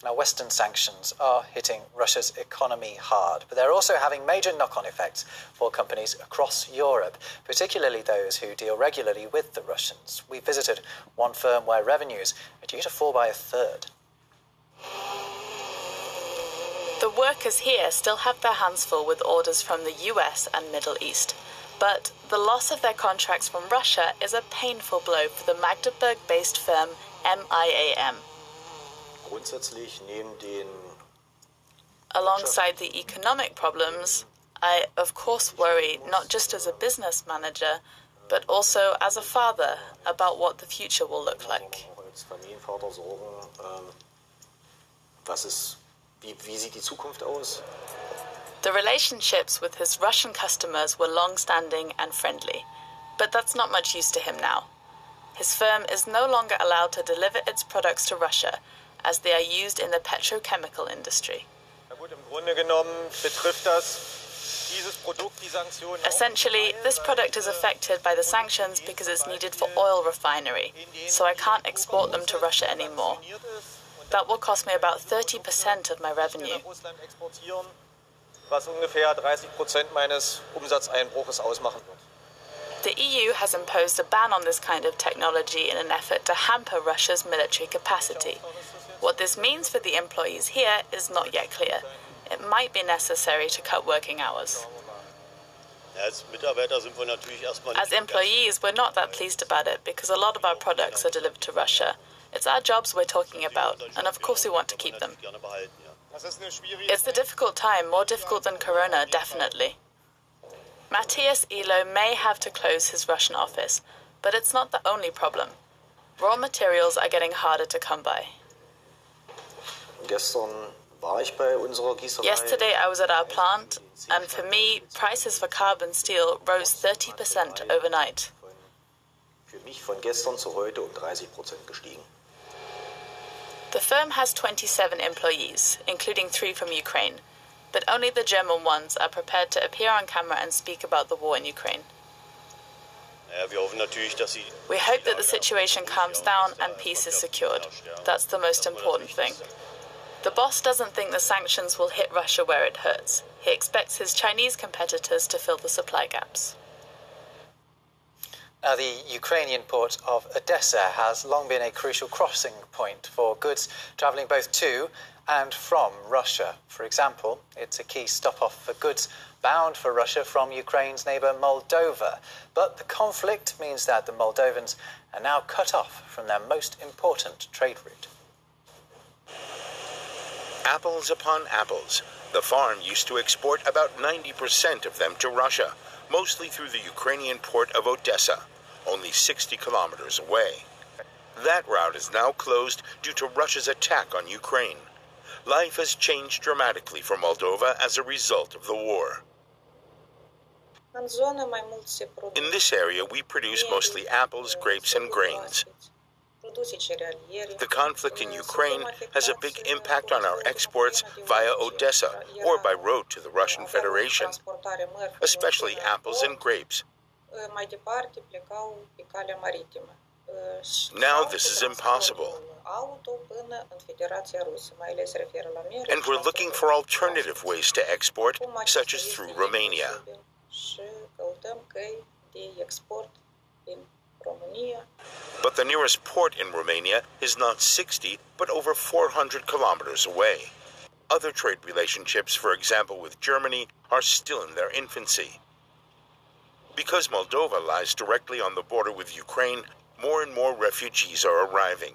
Speaker 26: Now, Western sanctions are hitting Russia's economy hard, but they're also having major knock on effects for companies across Europe, particularly those who deal regularly with the Russians. We visited one firm where revenues are due to fall by a third.
Speaker 28: The workers here still have their hands full with orders from the US and Middle East. But the loss of their contracts from Russia is a painful blow for the Magdeburg based firm MIAM. Alongside the economic problems, I of course worry not just as a business manager, but also as a father about what the future will look like. The relationships with his Russian customers were long standing and friendly, but that's not much use to him now. His firm is no longer allowed to deliver its products to Russia as they are used in the petrochemical industry. Essentially, this product is affected by the sanctions because it's needed for oil refinery, so I can't export them to Russia anymore. That will cost me about 30% of my revenue. The EU has imposed a ban on this kind of technology in an effort to hamper Russia's military capacity. What this means for the employees here is not yet clear. It might be necessary to cut working hours. As employees, we're not that pleased about it because a lot of our products are delivered to Russia. It's our jobs we're talking about, and of course we want to keep them. It's a difficult time, more difficult than Corona, definitely. Matthias Elo may have to close his Russian office, but it's not the only problem. Raw materials are getting harder to come by. Yesterday I was at our plant, and for me, prices for carbon steel rose 30% overnight. The firm has 27 employees, including three from Ukraine, but only the German ones are prepared to appear on camera and speak about the war in Ukraine. We hope that the situation calms down and peace is secured. That's the most important thing. The boss doesn't think the sanctions will hit Russia where it hurts. He expects his Chinese competitors to fill the supply gaps.
Speaker 26: Now, the Ukrainian port of Odessa has long been a crucial crossing point for goods travelling both to and from Russia. For example, it's a key stop off for goods bound for Russia from Ukraine's neighbour Moldova. But the conflict means that the Moldovans are now cut off from their most important trade route.
Speaker 27: Apples upon apples. The farm used to export about 90% of them to Russia, mostly through the Ukrainian port of Odessa, only 60 kilometers away. That route is now closed due to Russia's attack on Ukraine. Life has changed dramatically for Moldova as a result of the war. In this area, we produce mostly apples, grapes, and grains. The conflict in Ukraine has a big impact on our exports via Odessa or by road to the Russian Federation, especially apples and grapes. Now this is impossible. And we're looking for alternative ways to export, such as through Romania. But the nearest port in Romania is not 60, but over 400 kilometers away. Other trade relationships, for example with Germany, are still in their infancy. Because Moldova lies directly on the border with Ukraine, more and more refugees are arriving.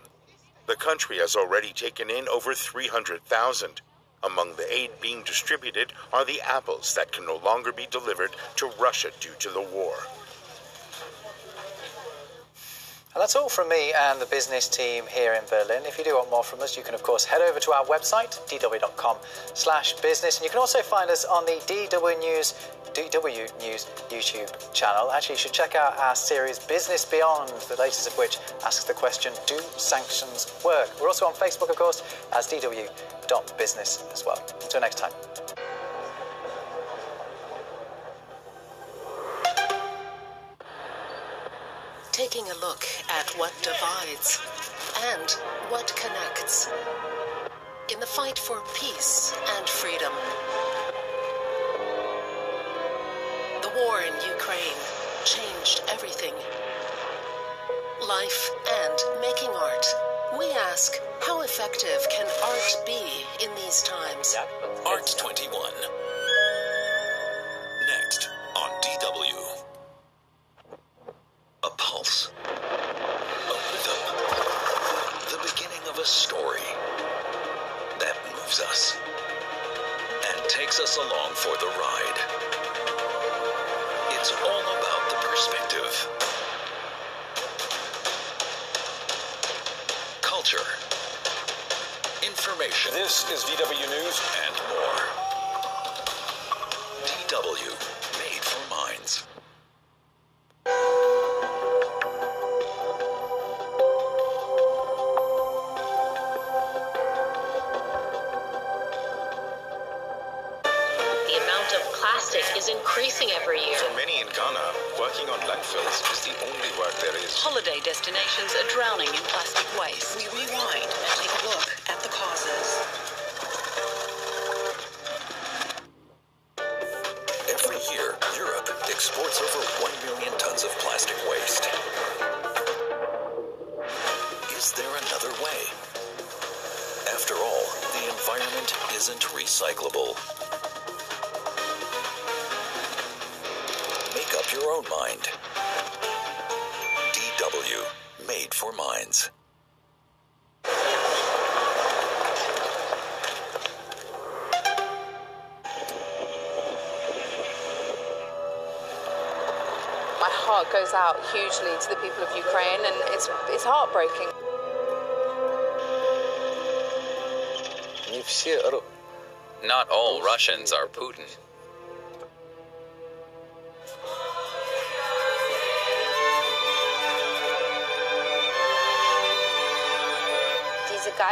Speaker 27: The country has already taken in over 300,000. Among the aid being distributed are the apples that can no longer be delivered to Russia due to the war.
Speaker 26: And that's all from me and the business team here in Berlin. If you do want more from us, you can of course head over to our website, dw.com slash business. And you can also find us on the DW News DW News YouTube channel. Actually, you should check out our series Business Beyond, the latest of which asks the question, do sanctions work? We're also on Facebook, of course, as dw.business as well. Until next time.
Speaker 29: Taking a look at what divides and what connects in the fight for peace and freedom. The war in Ukraine changed everything. Life and making art. We ask, how effective can art be in these times?
Speaker 30: Art 21. Moves us and takes us along for the ride. It's all about the perspective. Culture. Information.
Speaker 31: This is DW News
Speaker 30: and more. DW,
Speaker 32: hugely to the people of Ukraine, and it's it's heartbreaking.
Speaker 33: Not all Russians are Putin.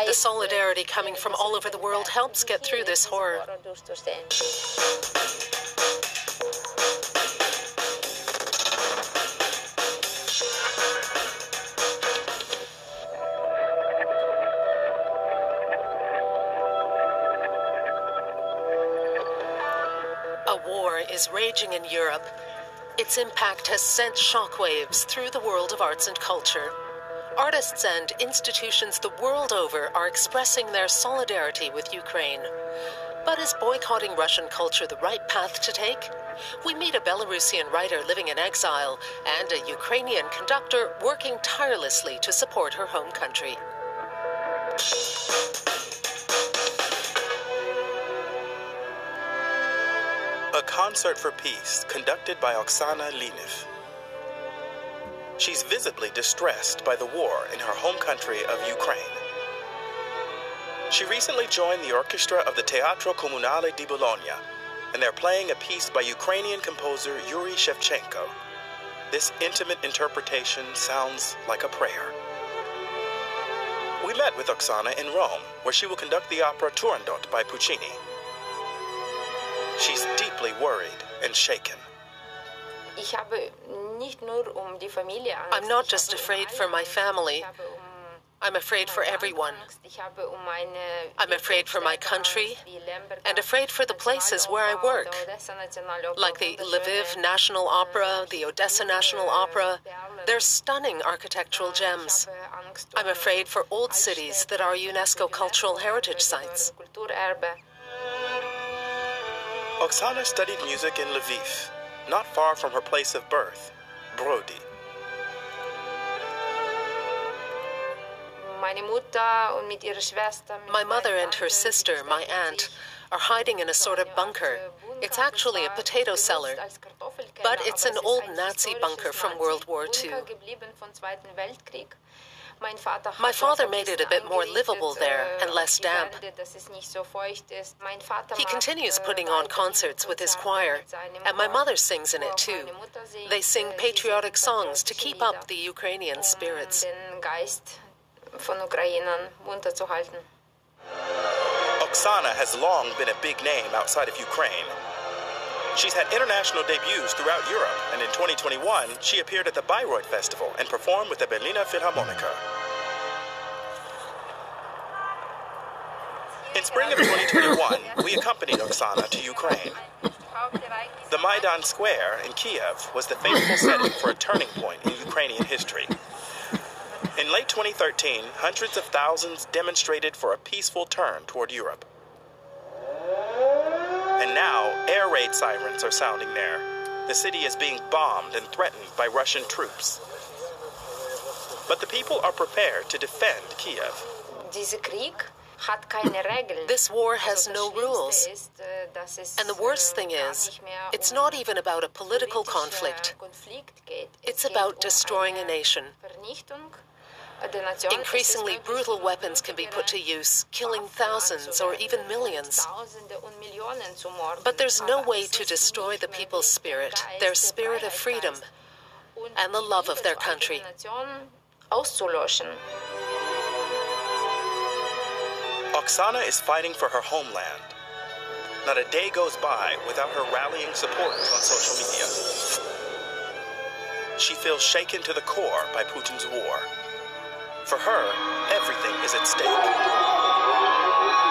Speaker 29: The solidarity coming from all over the world helps get through this horror. Raging in Europe. Its impact has sent shockwaves through the world of arts and culture. Artists and institutions the world over are expressing their solidarity with Ukraine. But is boycotting Russian culture the right path to take? We meet a Belarusian writer living in exile and a Ukrainian conductor working tirelessly to support her home country.
Speaker 34: Concert for peace conducted by Oksana Liniv. She's visibly distressed by the war in her home country of Ukraine. She recently joined the orchestra of the Teatro Comunale di Bologna, and they're playing a piece by Ukrainian composer Yuri Shevchenko. This intimate interpretation sounds like a prayer. We met with Oksana in Rome, where she will conduct the opera Turandot by Puccini. She's deeply worried and shaken.
Speaker 29: I'm not just afraid for my family. I'm afraid for everyone. I'm afraid for my country and afraid for the places where I work, like the Lviv National Opera, the Odessa National Opera. They're stunning architectural gems. I'm afraid for old cities that are UNESCO cultural heritage sites.
Speaker 34: Oksana studied music in Lviv, not far from her place of birth, Brody.
Speaker 29: My mother and her sister, my aunt, are hiding in a sort of bunker. It's actually a potato cellar.
Speaker 35: but it's an old Nazi bunker from World War II. My father made it a bit more livable there and less damp. He continues putting on concerts with his choir, and my mother sings in it too. They sing patriotic songs to keep up the Ukrainian spirits.
Speaker 34: Oksana has long been a big name outside of Ukraine. She's had international debuts throughout Europe, and in 2021, she appeared at the Bayreuth Festival and performed with the Berliner Philharmoniker. In spring of 2021, we accompanied Oksana to Ukraine. The Maidan Square in Kiev was the fateful setting for a turning point in Ukrainian history. In late 2013, hundreds of thousands demonstrated for a peaceful turn toward Europe. And now, air raid sirens are sounding there. The city is being bombed and threatened by Russian troops. But the people are prepared to defend Kiev.
Speaker 35: This war has no rules. And the worst thing is, it's not even about a political conflict. It's about destroying a nation. Increasingly brutal weapons can be put to use, killing thousands or even millions. But there's no way to destroy the people's spirit, their spirit of freedom, and the love of their country.
Speaker 34: Oksana is fighting for her homeland. Not a day goes by without her rallying supporters on social media. She feels shaken to the core by Putin's war. For her, everything is at stake.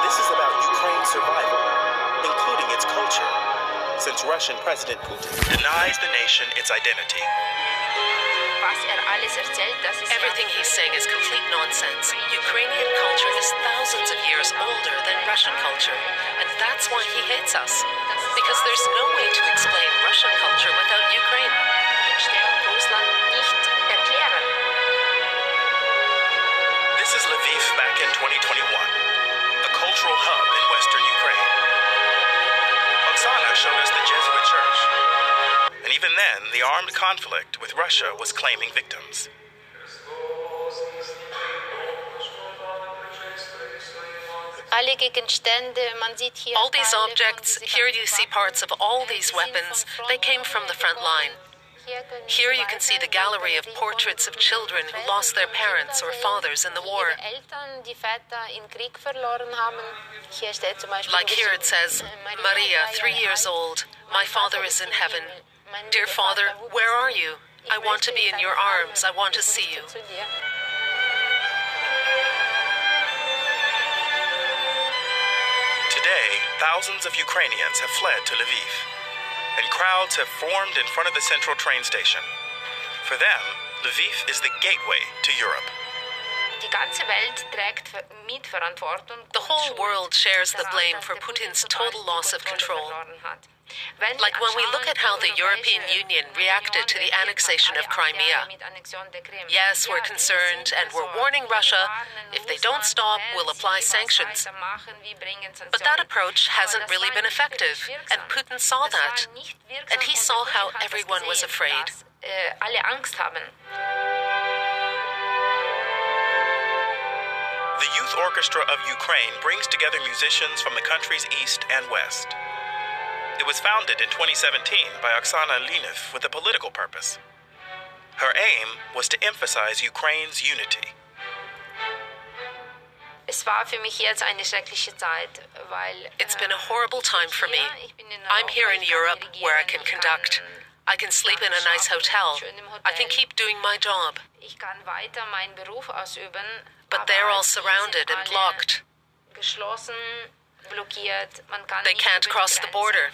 Speaker 34: This is about Ukraine's survival, including its culture, since Russian President Putin denies the nation its identity.
Speaker 35: Everything he's saying is complete nonsense. Ukrainian culture is thousands of years older than Russian culture, and that's why he hates us. Because there's no way to explain Russian culture without Ukraine.
Speaker 34: 2021, a cultural hub in western Ukraine. Oksana showed us the Jesuit church. And even then, the armed conflict with Russia was claiming victims.
Speaker 35: All these objects, here you see parts of all these weapons, they came from the front line. Here you can see the gallery of portraits of children who lost their parents or fathers in the war. Like here it says, Maria, three years old, my father is in heaven. Dear Father, where are you? I want to be in your arms. I want to see you.
Speaker 34: Today, thousands of Ukrainians have fled to Lviv, and crowds have formed in front of the central train station. For them, Lviv is the gateway to Europe.
Speaker 35: The whole world shares the blame for Putin's total loss of control. Like when we look at how the European Union reacted to the annexation of Crimea. Yes, we're concerned and we're warning Russia if they don't stop, we'll apply sanctions. But that approach hasn't really been effective, and Putin saw that. And he saw how everyone was afraid.
Speaker 34: The Youth Orchestra of Ukraine brings together musicians from the country's east and west. It was founded in 2017 by Oksana Liniv with a political purpose. Her aim was to emphasize Ukraine's unity.
Speaker 35: It's been a horrible time for me. I'm here in Europe where I can conduct. I can sleep in a nice hotel. I can keep doing my job. But they're all surrounded and blocked. They can't cross the border.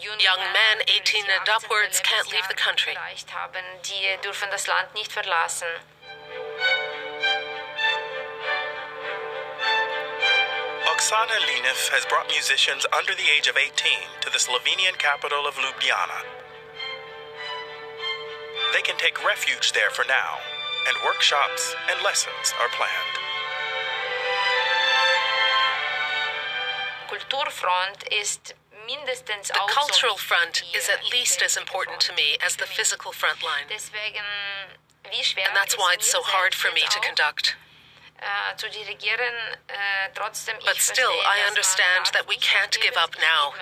Speaker 35: Young men 18 and upwards can't leave the country.
Speaker 34: Oksana Liniv has brought musicians under the age of 18 to the Slovenian capital of Ljubljana. They can take refuge there for now, and workshops and lessons are planned.
Speaker 29: The cultural front is at least as important to me as the physical front line. And that's why it's so hard for me to conduct. But still, I understand that we can't give up now.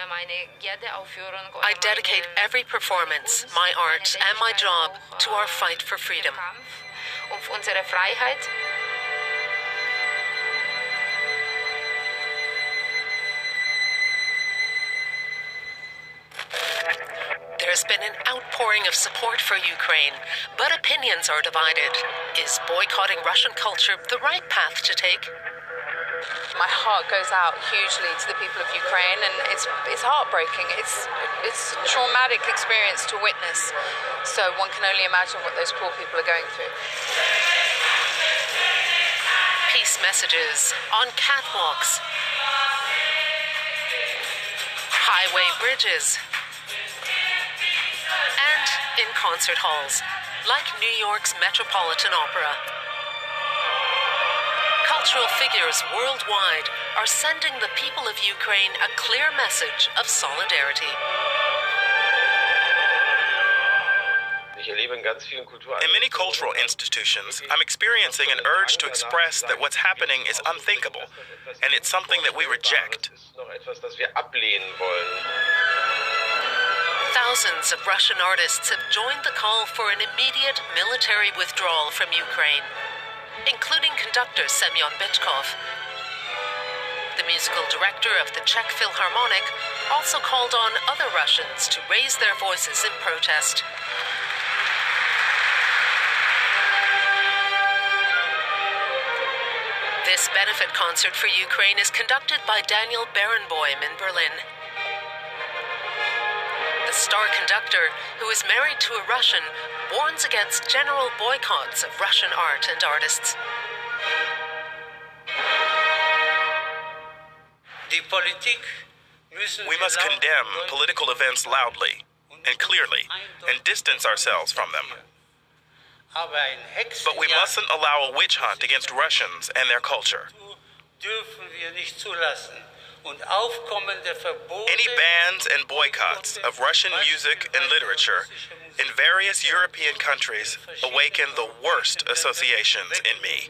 Speaker 29: I dedicate every performance, my art, and my job to our fight for freedom. There's been an outpouring of support for Ukraine, but opinions are divided. Is boycotting Russian culture the right path to take?
Speaker 32: My heart goes out hugely to the people of Ukraine, and it's it's heartbreaking. It's it's a traumatic experience to witness. So one can only imagine what those poor people are going through.
Speaker 29: Peace messages on catwalks, highway bridges, concert halls, like New York's Metropolitan Opera. Cultural figures worldwide are sending the people of Ukraine a clear message of solidarity.
Speaker 34: In many cultural institutions, I'm experiencing an urge to express that what's happening is unthinkable, and it's something that we reject.
Speaker 29: Thousands of Russian artists have joined the call for an immediate military withdrawal from Ukraine, including conductor Semyon Bychkov. The musical director of the Czech Philharmonic also called on other Russians to raise their voices in protest. This benefit concert for Ukraine is conducted by Daniel Barenboim in Berlin. The star conductor, who is married to a Russian, warns against general boycotts of Russian art and artists.
Speaker 34: We must condemn political events loudly and clearly and distance ourselves from them. But we mustn't allow a witch hunt against Russians and their culture. Any bans and boycotts of Russian music and literature in various European countries awaken the worst associations in me.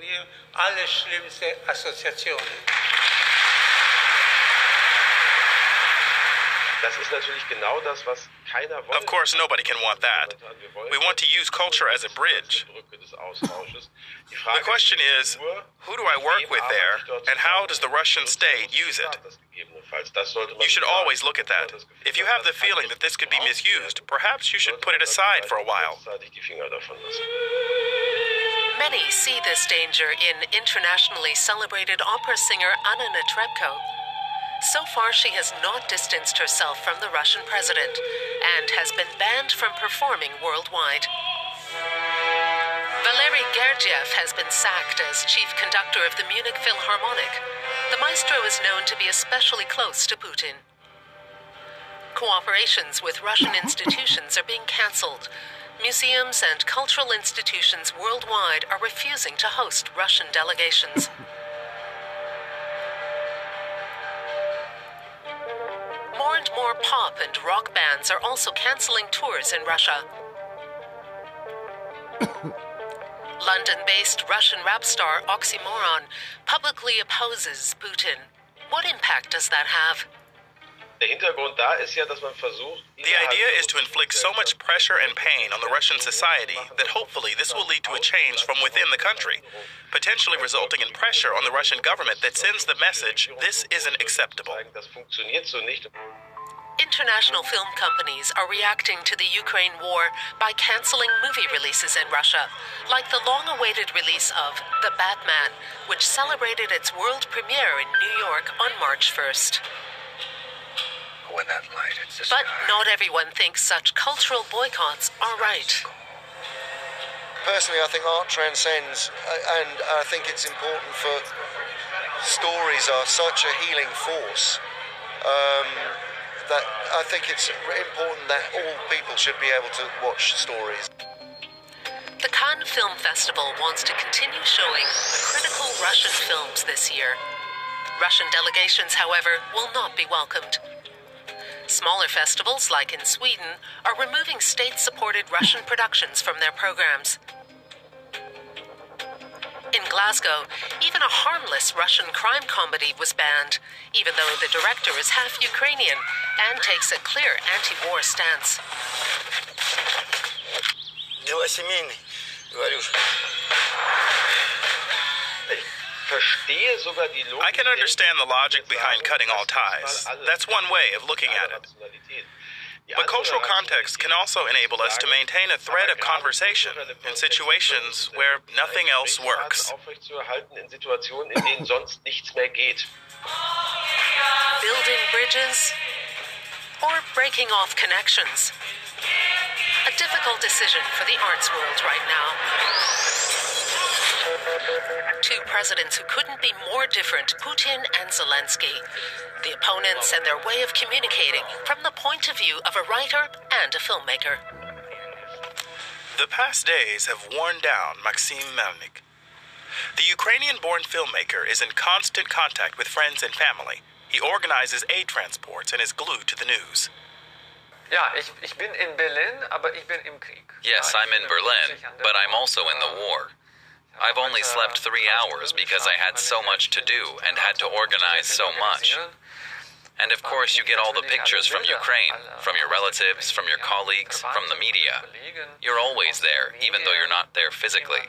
Speaker 34: Of course, nobody can want that. We want to use culture as a bridge. The question is who do I work with there, and how does the Russian state use it? You should always look at that. If you have the feeling that this could be misused, perhaps you should put it aside for a while.
Speaker 29: Many see this danger in internationally celebrated opera singer Anna Netrebko. So far, she has not distanced herself from the Russian president and has been banned from performing worldwide. Valery Gergiev has been sacked as chief conductor of the Munich Philharmonic. The maestro is known to be especially close to Putin. Cooperations with Russian institutions are being cancelled. Museums and cultural institutions worldwide are refusing to host Russian delegations. And more pop and rock bands are also canceling tours in Russia. London based Russian rap star Oxxxymiron publicly opposes Putin. What impact does that have?
Speaker 34: The idea is to inflict so much pressure and pain on the Russian society that hopefully this will lead to a change from within the country, potentially resulting in pressure on the Russian government that sends the message this isn't acceptable.
Speaker 29: International film companies are reacting to the Ukraine war by canceling movie releases in Russia, like the long awaited release of The Batman, which celebrated its world premiere in New York on March 1st.
Speaker 30: When that light
Speaker 29: But not everyone thinks such cultural boycotts are right.
Speaker 36: Personally, I think art transcends, uh, and I think it's important for stories are such a healing force um, that I think it's important that all people should be able to watch stories.
Speaker 29: The Cannes Film Festival wants to continue showing critical Russian films this year. Russian delegations, however, will not be welcomed. Smaller festivals, like in Sweden, are removing state supported Russian productions from their programs In Glasgow, even a harmless Russian crime comedy was banned, even though the director is half Ukrainian and takes a clear anti war stance.
Speaker 37: Дела семейные, говорю же.
Speaker 34: I can understand the logic behind cutting all ties. That's one way of looking at it. But cultural context can also enable us to maintain a thread of conversation in situations where nothing else works.
Speaker 29: Building bridges or breaking off connections. A difficult decision for the arts world right now. Two presidents who couldn't be more different Putin and Zelensky. The opponents and their way of communicating from the point of view of a writer and a filmmaker.
Speaker 34: The past days have worn down Maxim Melnik. The Ukrainian born filmmaker is in constant contact with friends and family. He organizes aid transports and is glued to the news.
Speaker 38: Ja, ich, ich bin in Berlin, aber ich bin im Krieg.
Speaker 33: Yes, I'm in Berlin, but I'm also in the war. I've only slept three hours because I had so much to do and had to organize so much. And of course, you get all the pictures from Ukraine, from your relatives, from your colleagues, from the media. You're always there, even though you're not there physically.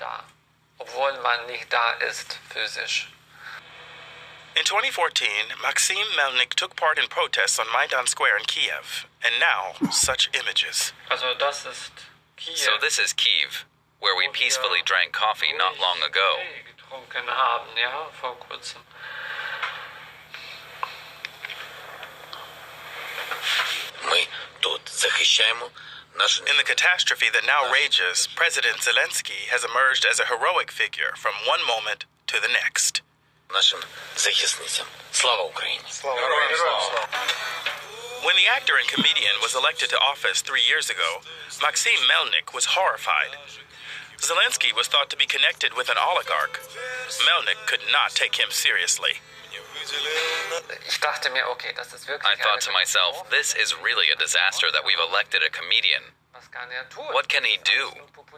Speaker 38: Obwohl man nicht da ist, physisch.
Speaker 34: In 2014, Maxim Melnik took part in protests on Maidan Square in Kiev, and now such images.
Speaker 38: Also das ist Kiew.
Speaker 33: So this is Kiev, where we peacefully drank coffee not long ago.
Speaker 34: In the catastrophe that now rages, President Zelensky has emerged as a heroic figure from one moment to the next. When the actor and comedian was elected to office three years ago, Maxim Melnik was horrified. Zelensky was thought to be connected with an oligarch. Melnik could not take him seriously.
Speaker 38: Ich dachte mir, okay, das ist wirklich
Speaker 33: I thought to myself, this is really a disaster that we've elected a comedian.
Speaker 38: Er?
Speaker 33: What can he do?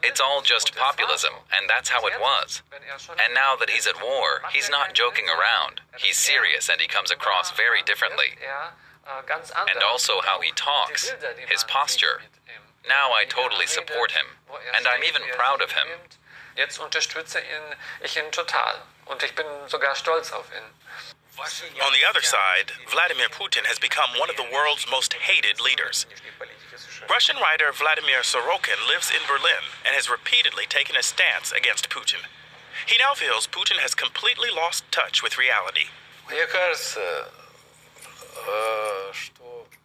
Speaker 33: It's all just populism, and that's how it was. And now that he's at war, he's not joking around. He's serious and he comes across very differently.
Speaker 38: Er, äh.
Speaker 33: And also how he talks, his posture. Now I totally support him, and I'm even proud of him.
Speaker 38: Jetzt unterstütze ihn, ich ihn total und ich bin sogar stolz auf ihn.
Speaker 34: On the other side, Vladimir Putin has become one of the world's most hated leaders. Russian writer Vladimir Sorokin lives in Berlin and has repeatedly taken a stance against Putin. He now feels Putin has completely lost touch with reality.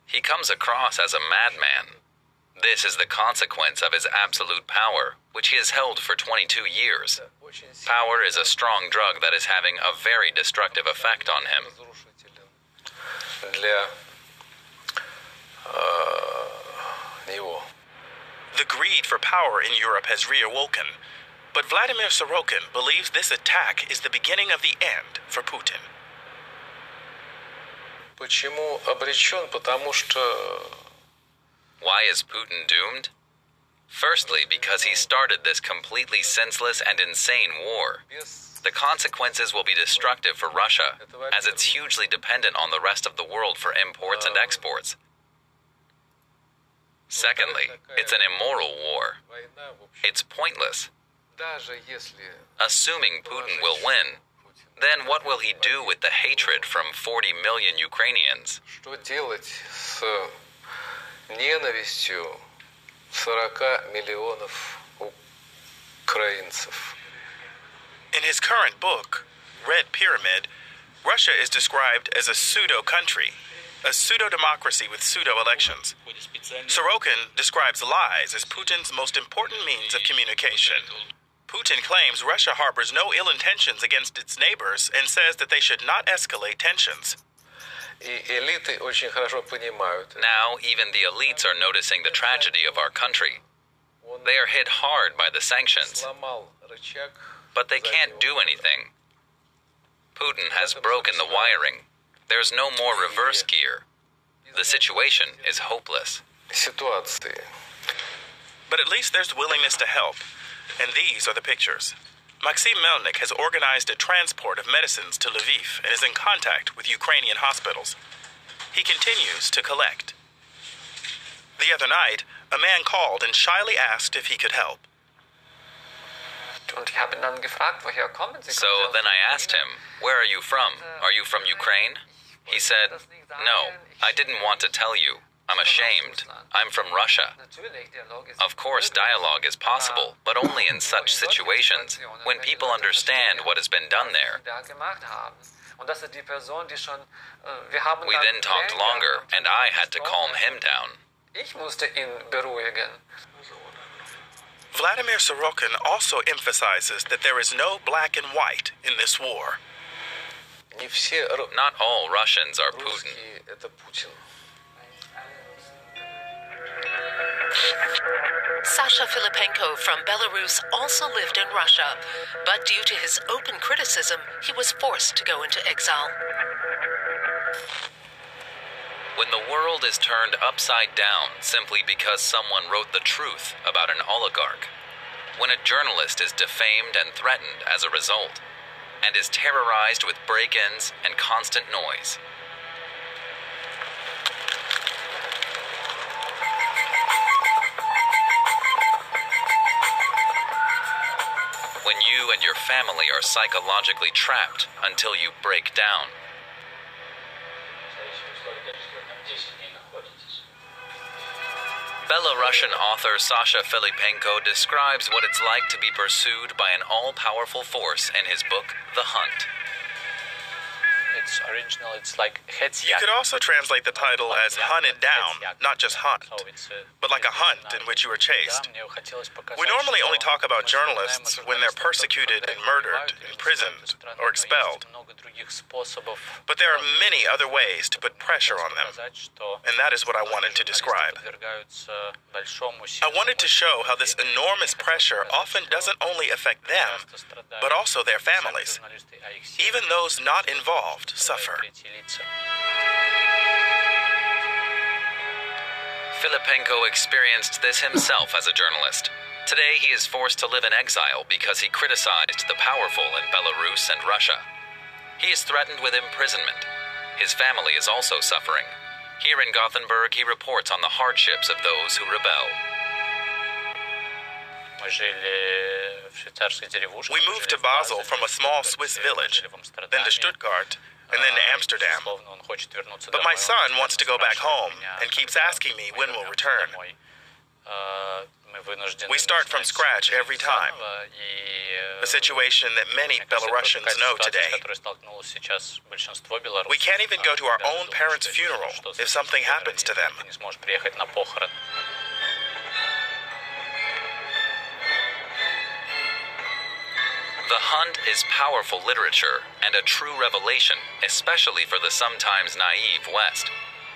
Speaker 33: He comes across as a madman. This is the consequence of his absolute power, which he has held for 22 years. Power is a strong drug that is having a very destructive effect on him.
Speaker 38: для него.
Speaker 34: The greed for power in Europe has reawoken, but Vladimir Sorokin believes this attack is the beginning of the end for Putin.
Speaker 38: Почему обречен? Потому что
Speaker 33: why is Putin doomed? Firstly, because he started this completely senseless and insane war. The consequences will be destructive for Russia, as it's hugely dependent on the rest of the world for imports and exports. Secondly, it's an immoral war. It's pointless. Assuming Putin will win, then what will he do with the hatred from 40 million Ukrainians?
Speaker 38: что делать с ненавистью 40 миллионов украинцев.
Speaker 34: In his current book, Red Pyramid, Russia is described as a pseudo country, a pseudo democracy with pseudo elections. Sorokin describes lies as Putin's most important means of communication. Putin claims Russia harbors no ill intentions against its neighbors and says that they should not escalate tensions.
Speaker 33: Now, even the elites are noticing the tragedy of our country. They are hit hard by the sanctions, but they can't do anything. Putin has broken the wiring. There's no more reverse gear. The situation is hopeless.
Speaker 34: But at least there's willingness to help. And these are the pictures. Maxim Melnik has organized a transport of medicines to Lviv and is in contact with Ukrainian hospitals. He continues to collect. The other night, a man called and shyly asked if he could help.
Speaker 33: So then I asked him, Where are you from? Are you from Ukraine? He said, No, I didn't want to tell you. I'm ashamed. I'm from Russia. Of course, dialogue is possible, but only in such situations, when people understand what has been done there. We then talked longer, and I had to calm him down.
Speaker 34: Vladimir Sorokin also emphasizes that there is no black and white in this war.
Speaker 33: Not all Russians are Putin.
Speaker 29: Sasha Filipenko from Belarus also lived in Russia, but due to his open criticism, he was forced to go into exile.
Speaker 33: When the world is turned upside down simply because someone wrote the truth about an oligarch, when a journalist is defamed and threatened as a result, and is terrorized with break ins and constant noise. When you and your family are psychologically trapped until you break down. Belarusian author Sasha Filipenko describes what it's like to be pursued by an all powerful force in his book, The Hunt.
Speaker 26: It's original, it's like
Speaker 34: You could also translate the title as Hunted Down, not just Hunt, but like a hunt in which you are chased. We normally only talk about journalists when they're persecuted and murdered, imprisoned, or expelled. But there are many other ways to put pressure on them, and that is what I wanted to describe. I wanted to show how this enormous pressure often doesn't only affect them, but also their families. Even those not involved suffer.
Speaker 33: Filipenko experienced this himself as a journalist. Today, he is forced to live in exile because he criticized the powerful in Belarus and Russia. He is threatened with imprisonment. His family is also suffering. Here in Gothenburg, he reports on the hardships of those who rebel.
Speaker 34: We moved to Basel from a small Swiss village, then to Stuttgart, and then to Amsterdam. But my son wants to go back home and keeps asking me when we'll return. We start from scratch every time. A situation that many Belarusians know today. We can't even go to our own parents' funeral if something happens to them.
Speaker 33: The Hunt is powerful literature and a true revelation, especially for the sometimes naive West.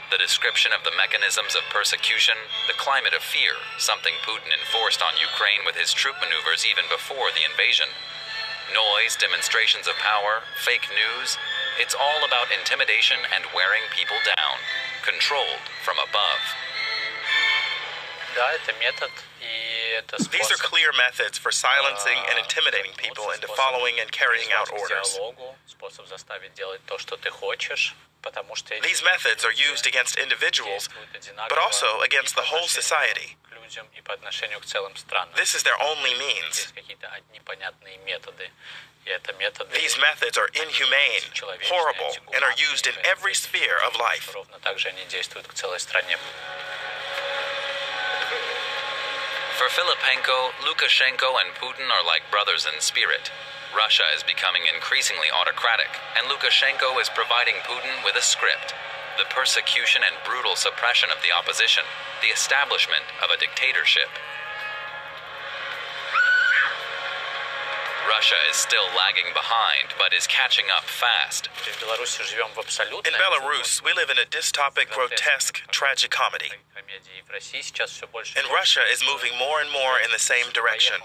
Speaker 33: The description of the mechanisms of persecution, the climate of fear, something Putin enforced on Ukraine with his troop maneuvers even before the invasion. Noise, demonstrations of power, fake news, it's all about intimidation and wearing people down, controlled from above.
Speaker 34: These are clear methods for silencing and intimidating people into following and carrying out orders. These methods are used against individuals, but also against the whole society. This is their only means. These methods are inhumane, horrible, and are used in every sphere of life.
Speaker 33: For Filipenko, Lukashenko and Putin are like brothers in spirit. Russia is becoming increasingly autocratic, and Lukashenko is providing Putin with a script the persecution and brutal suppression of the opposition, the establishment of a dictatorship. Russia is still lagging behind, but is catching up fast.
Speaker 34: In Belarus, we live in a dystopic, grotesque tragicomedy. And Russia is moving more and more in the same direction.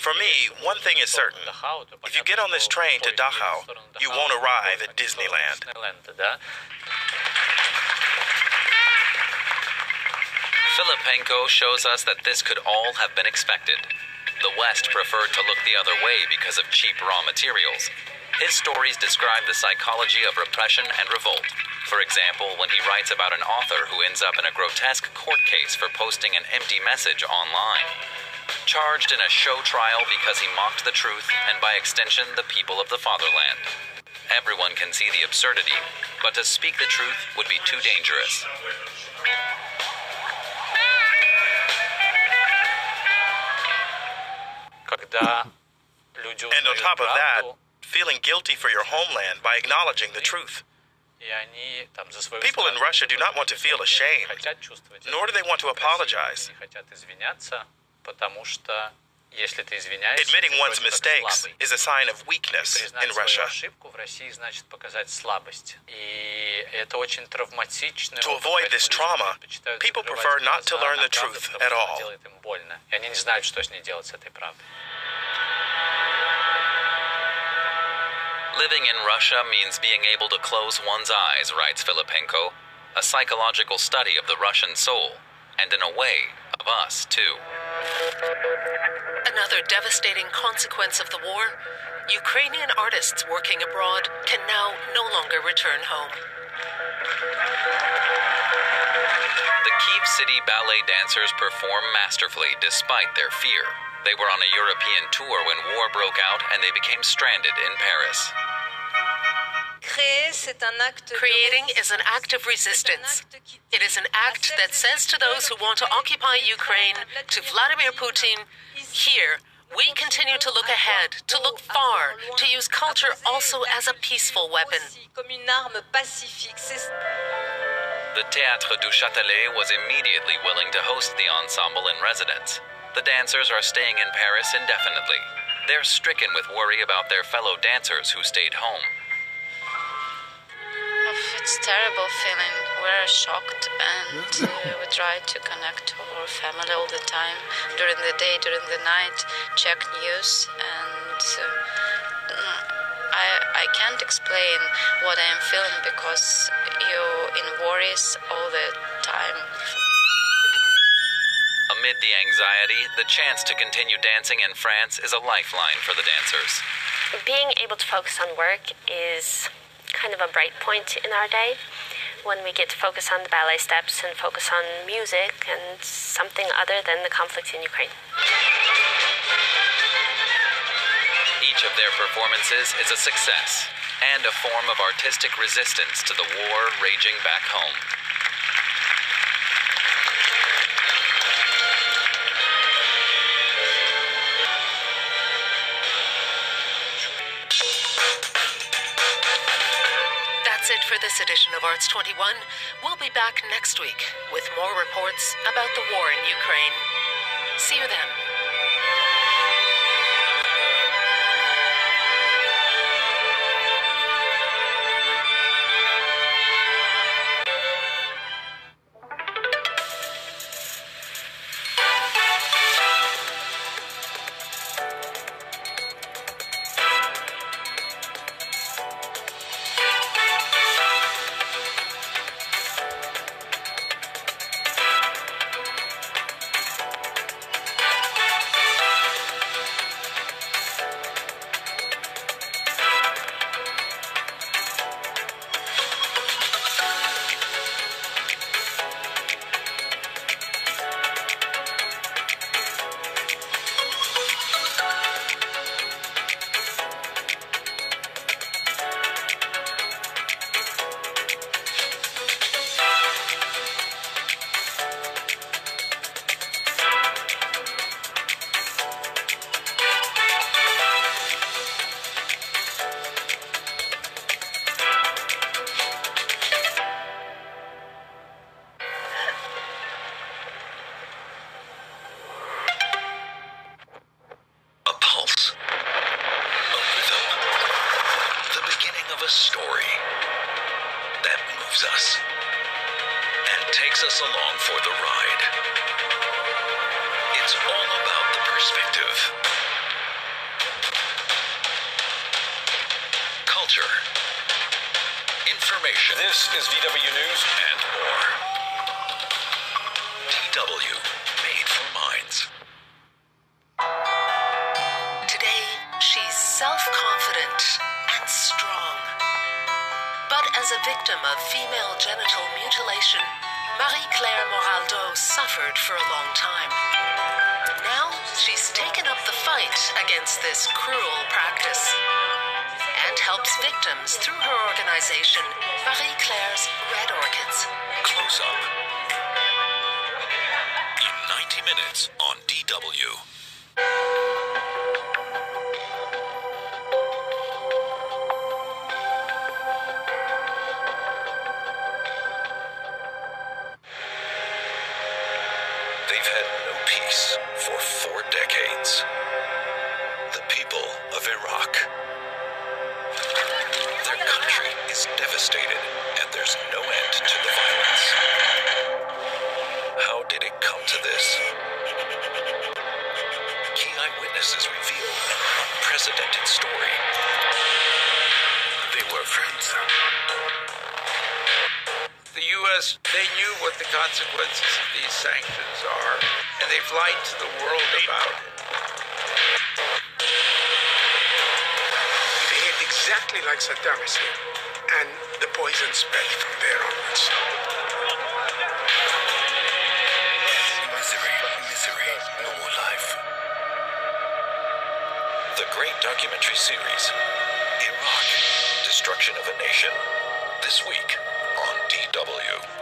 Speaker 34: For me, one thing is certain. If you get on this train to Dachau, you won't arrive at Disneyland.
Speaker 33: Filipenko shows us that this could all have been expected. The West preferred to look the other way because of cheap raw materials. His stories describe the psychology of repression and revolt. For example, when he writes about an author who ends up in a grotesque court case for posting an empty message online. Charged in a show trial because he mocked the truth and, by extension, the people of the fatherland. Everyone can see the absurdity, but to speak the truth would be too dangerous.
Speaker 34: And on top of that, feeling guilty for your homeland by acknowledging the truth. People in Russia do not want to feel ashamed, nor do they want to apologize. Admitting one's mistakes is a sign of weakness in Russia. To avoid this trauma, people prefer not to learn the truth at all.
Speaker 33: Living in Russia means being able to close one's eyes, writes Filipenko, a psychological study of the Russian soul, and in a way, of us, too.
Speaker 29: Another devastating consequence of the war Ukrainian artists working abroad can now no longer return home.
Speaker 33: The Kiev City ballet dancers perform masterfully despite their fear. They were on a European tour when war broke out and they became stranded in Paris.
Speaker 29: Creating is an act of resistance. It is an act that says to those who want to occupy Ukraine, to Vladimir Putin, here, we continue to look ahead, to look far, to use culture also as a peaceful weapon.
Speaker 33: The Théâtre du Châtelet was immediately willing to host the ensemble in residence. The dancers are staying in Paris indefinitely. They're stricken with worry about their fellow dancers who stayed home.
Speaker 39: It's terrible feeling. We're shocked and uh, we try to connect to our family all the time during the day, during the night, check news, and uh, I I can't explain what I am feeling because you're in worries all the time.
Speaker 33: Amid the anxiety, the chance to continue dancing in France is a lifeline for the dancers.
Speaker 40: Being able to focus on work is kind of a bright point in our day when we get to focus on the ballet steps and focus on music and something other than the conflict in Ukraine.
Speaker 33: Each of their performances is a success and a form of artistic resistance to the war raging back home.
Speaker 29: For this edition of Arts 21. We'll be back next week with more reports about the war in Ukraine. See you then.
Speaker 30: The people of Iraq. Their country is devastated,
Speaker 41: what the consequences of these sanctions are, and they've lied to the world about it.
Speaker 42: He behaved exactly like Saddam Hussein, and the poison spread from there onwards.
Speaker 30: Misery, misery, no more life. The great documentary series, Iraq, Destruction of a Nation, this week on DW.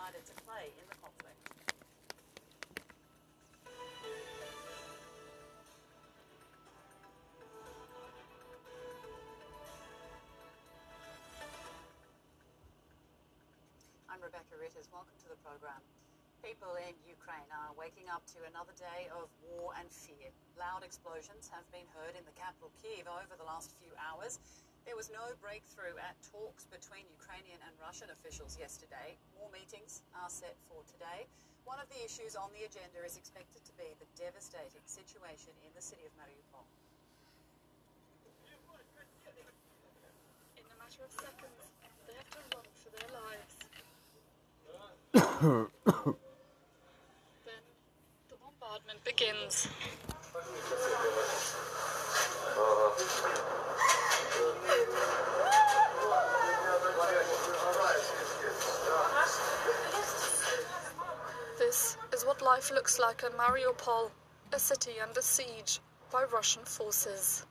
Speaker 43: Decided to play in the conflict. I'm Rebecca Ritters. Welcome to the program. People in Ukraine are waking up to another day of war and fear. Loud explosions have been heard in the capital Kiev over the last few hours. There was no breakthrough at talks between Ukrainian and Russian officials yesterday. More meetings are set for today. One of the issues on the agenda is expected to be the devastating situation in the city of Mariupol.
Speaker 38: In a matter of seconds, they have to run for their lives. then the bombardment begins. Life looks like in Mariupol, a city under siege by Russian forces.